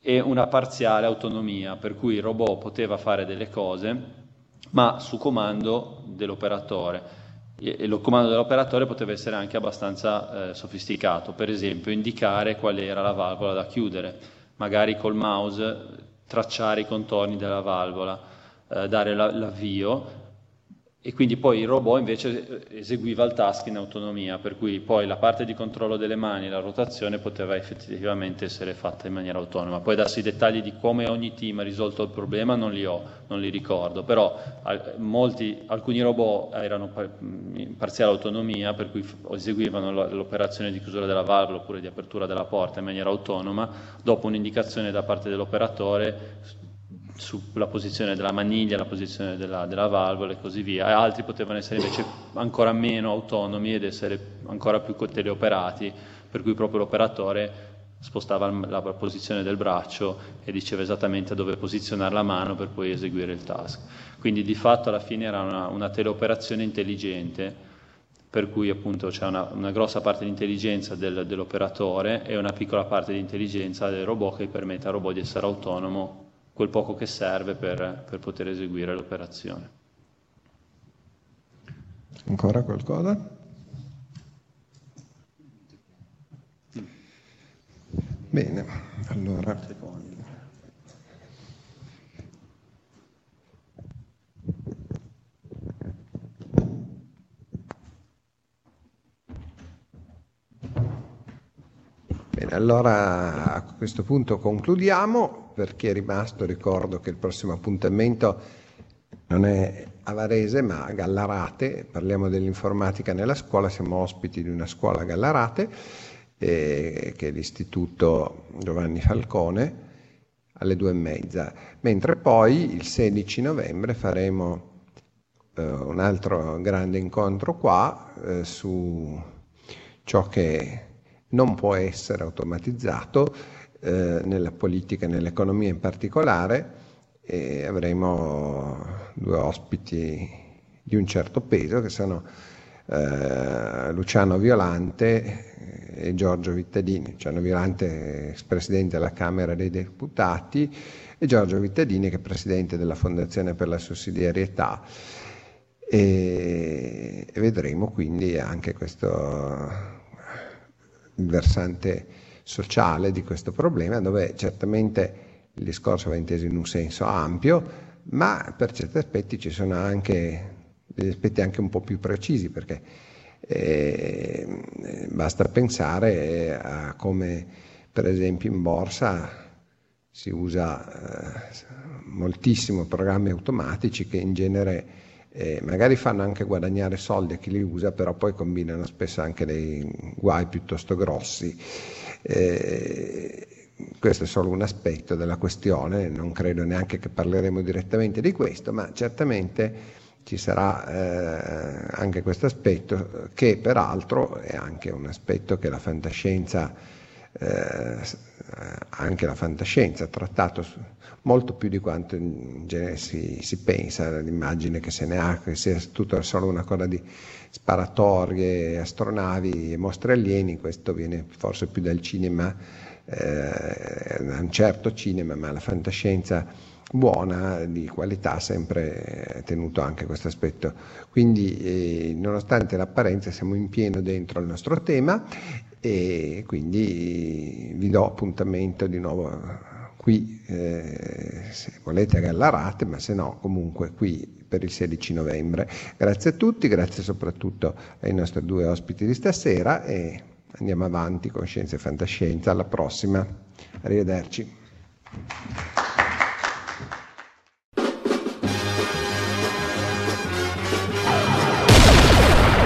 e una parziale autonomia, per cui il robot poteva fare delle cose, ma su comando dell'operatore. E il comando dell'operatore poteva essere anche abbastanza eh, sofisticato, per esempio indicare qual era la valvola da chiudere, magari col mouse tracciare i contorni della valvola, eh, dare la, l'avvio e quindi poi il robot invece eh, eseguiva il task in autonomia, per cui poi la parte di controllo delle mani e la rotazione poteva effettivamente essere fatta in maniera autonoma. Poi darsi i dettagli di come ogni team ha risolto il problema non li ho, non li ricordo, però molti, alcuni robot erano in parziale autonomia, per cui eseguivano l'operazione di chiusura della valvola oppure di apertura della porta in maniera autonoma, dopo un'indicazione da parte dell'operatore sulla posizione della maniglia, la posizione della, della, valvola e così via, e altri potevano essere invece ancora meno autonomi ed essere ancora più teleoperati, per cui proprio l'operatore spostava la posizione del braccio e diceva esattamente dove posizionare la mano per poi eseguire il task. Quindi di fatto alla fine era una, una teleoperazione intelligente per cui appunto c'è una, una grossa parte di intelligenza del, dell'operatore e una piccola parte di intelligenza del robot che permette al robot di essere autonomo quel poco che serve per, per poter eseguire l'operazione. Ancora qualcosa? Bene, allora. Bene, allora a questo punto concludiamo per chi è rimasto ricordo che il prossimo appuntamento non è a Varese ma a Gallarate, parliamo dell'informatica nella scuola, siamo ospiti di una scuola a Gallarate eh, che è l'Istituto Giovanni Falcone alle due e mezza, mentre poi il 16 novembre faremo eh, un altro grande incontro qua eh, su ciò che non può essere automatizzato eh, nella politica e nell'economia in particolare e avremo due ospiti di un certo peso che sono eh, Luciano Violante e Giorgio Vittadini. Luciano Violante ex presidente della Camera dei Deputati e Giorgio Vittadini che è presidente della Fondazione per la Sussidiarietà. E, e vedremo quindi anche questo versante sociale di questo problema, dove certamente il discorso va inteso in un senso ampio, ma per certi aspetti ci sono anche degli aspetti anche un po' più precisi, perché eh, basta pensare a come per esempio in borsa si usa eh, moltissimo programmi automatici che in genere eh, magari fanno anche guadagnare soldi a chi li usa, però poi combinano spesso anche dei guai piuttosto grossi. Eh, questo è solo un aspetto della questione, non credo neanche che parleremo direttamente di questo, ma certamente ci sarà eh, anche questo aspetto che peraltro è anche un aspetto che la fantascienza eh, anche la fantascienza ha trattato molto più di quanto in genere si, si pensa, l'immagine che se ne ha, che sia tutto solo una cosa di sparatorie, astronavi e mostri alieni, questo viene forse più dal cinema, eh, un certo cinema, ma la fantascienza buona, di qualità, ha sempre tenuto anche questo aspetto. Quindi, eh, nonostante l'apparenza, siamo in pieno dentro il nostro tema e quindi vi do appuntamento di nuovo qui, eh, se volete a Gallarate, ma se no comunque qui per il 16 novembre. Grazie a tutti, grazie soprattutto ai nostri due ospiti di stasera e andiamo avanti con Scienza e Fantascienza. Alla prossima, arrivederci.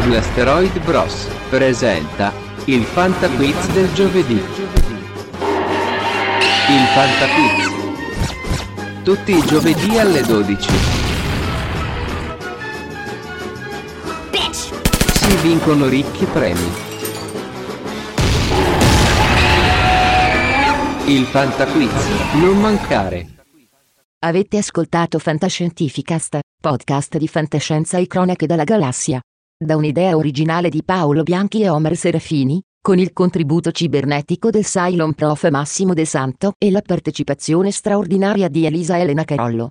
L'asteroid Bros presenta il Fantaquiz del giovedì. Il Fantaquiz. Tutti i giovedì alle 12. Si vincono ricchi premi. Il Fantaquiz. Non mancare. Avete ascoltato Fantascientificast, podcast di fantascienza e cronache dalla galassia. Da un'idea originale di Paolo Bianchi e Omer Serafini, con il contributo cibernetico del Cylon Prof Massimo De Santo e la partecipazione straordinaria di Elisa Elena Carollo.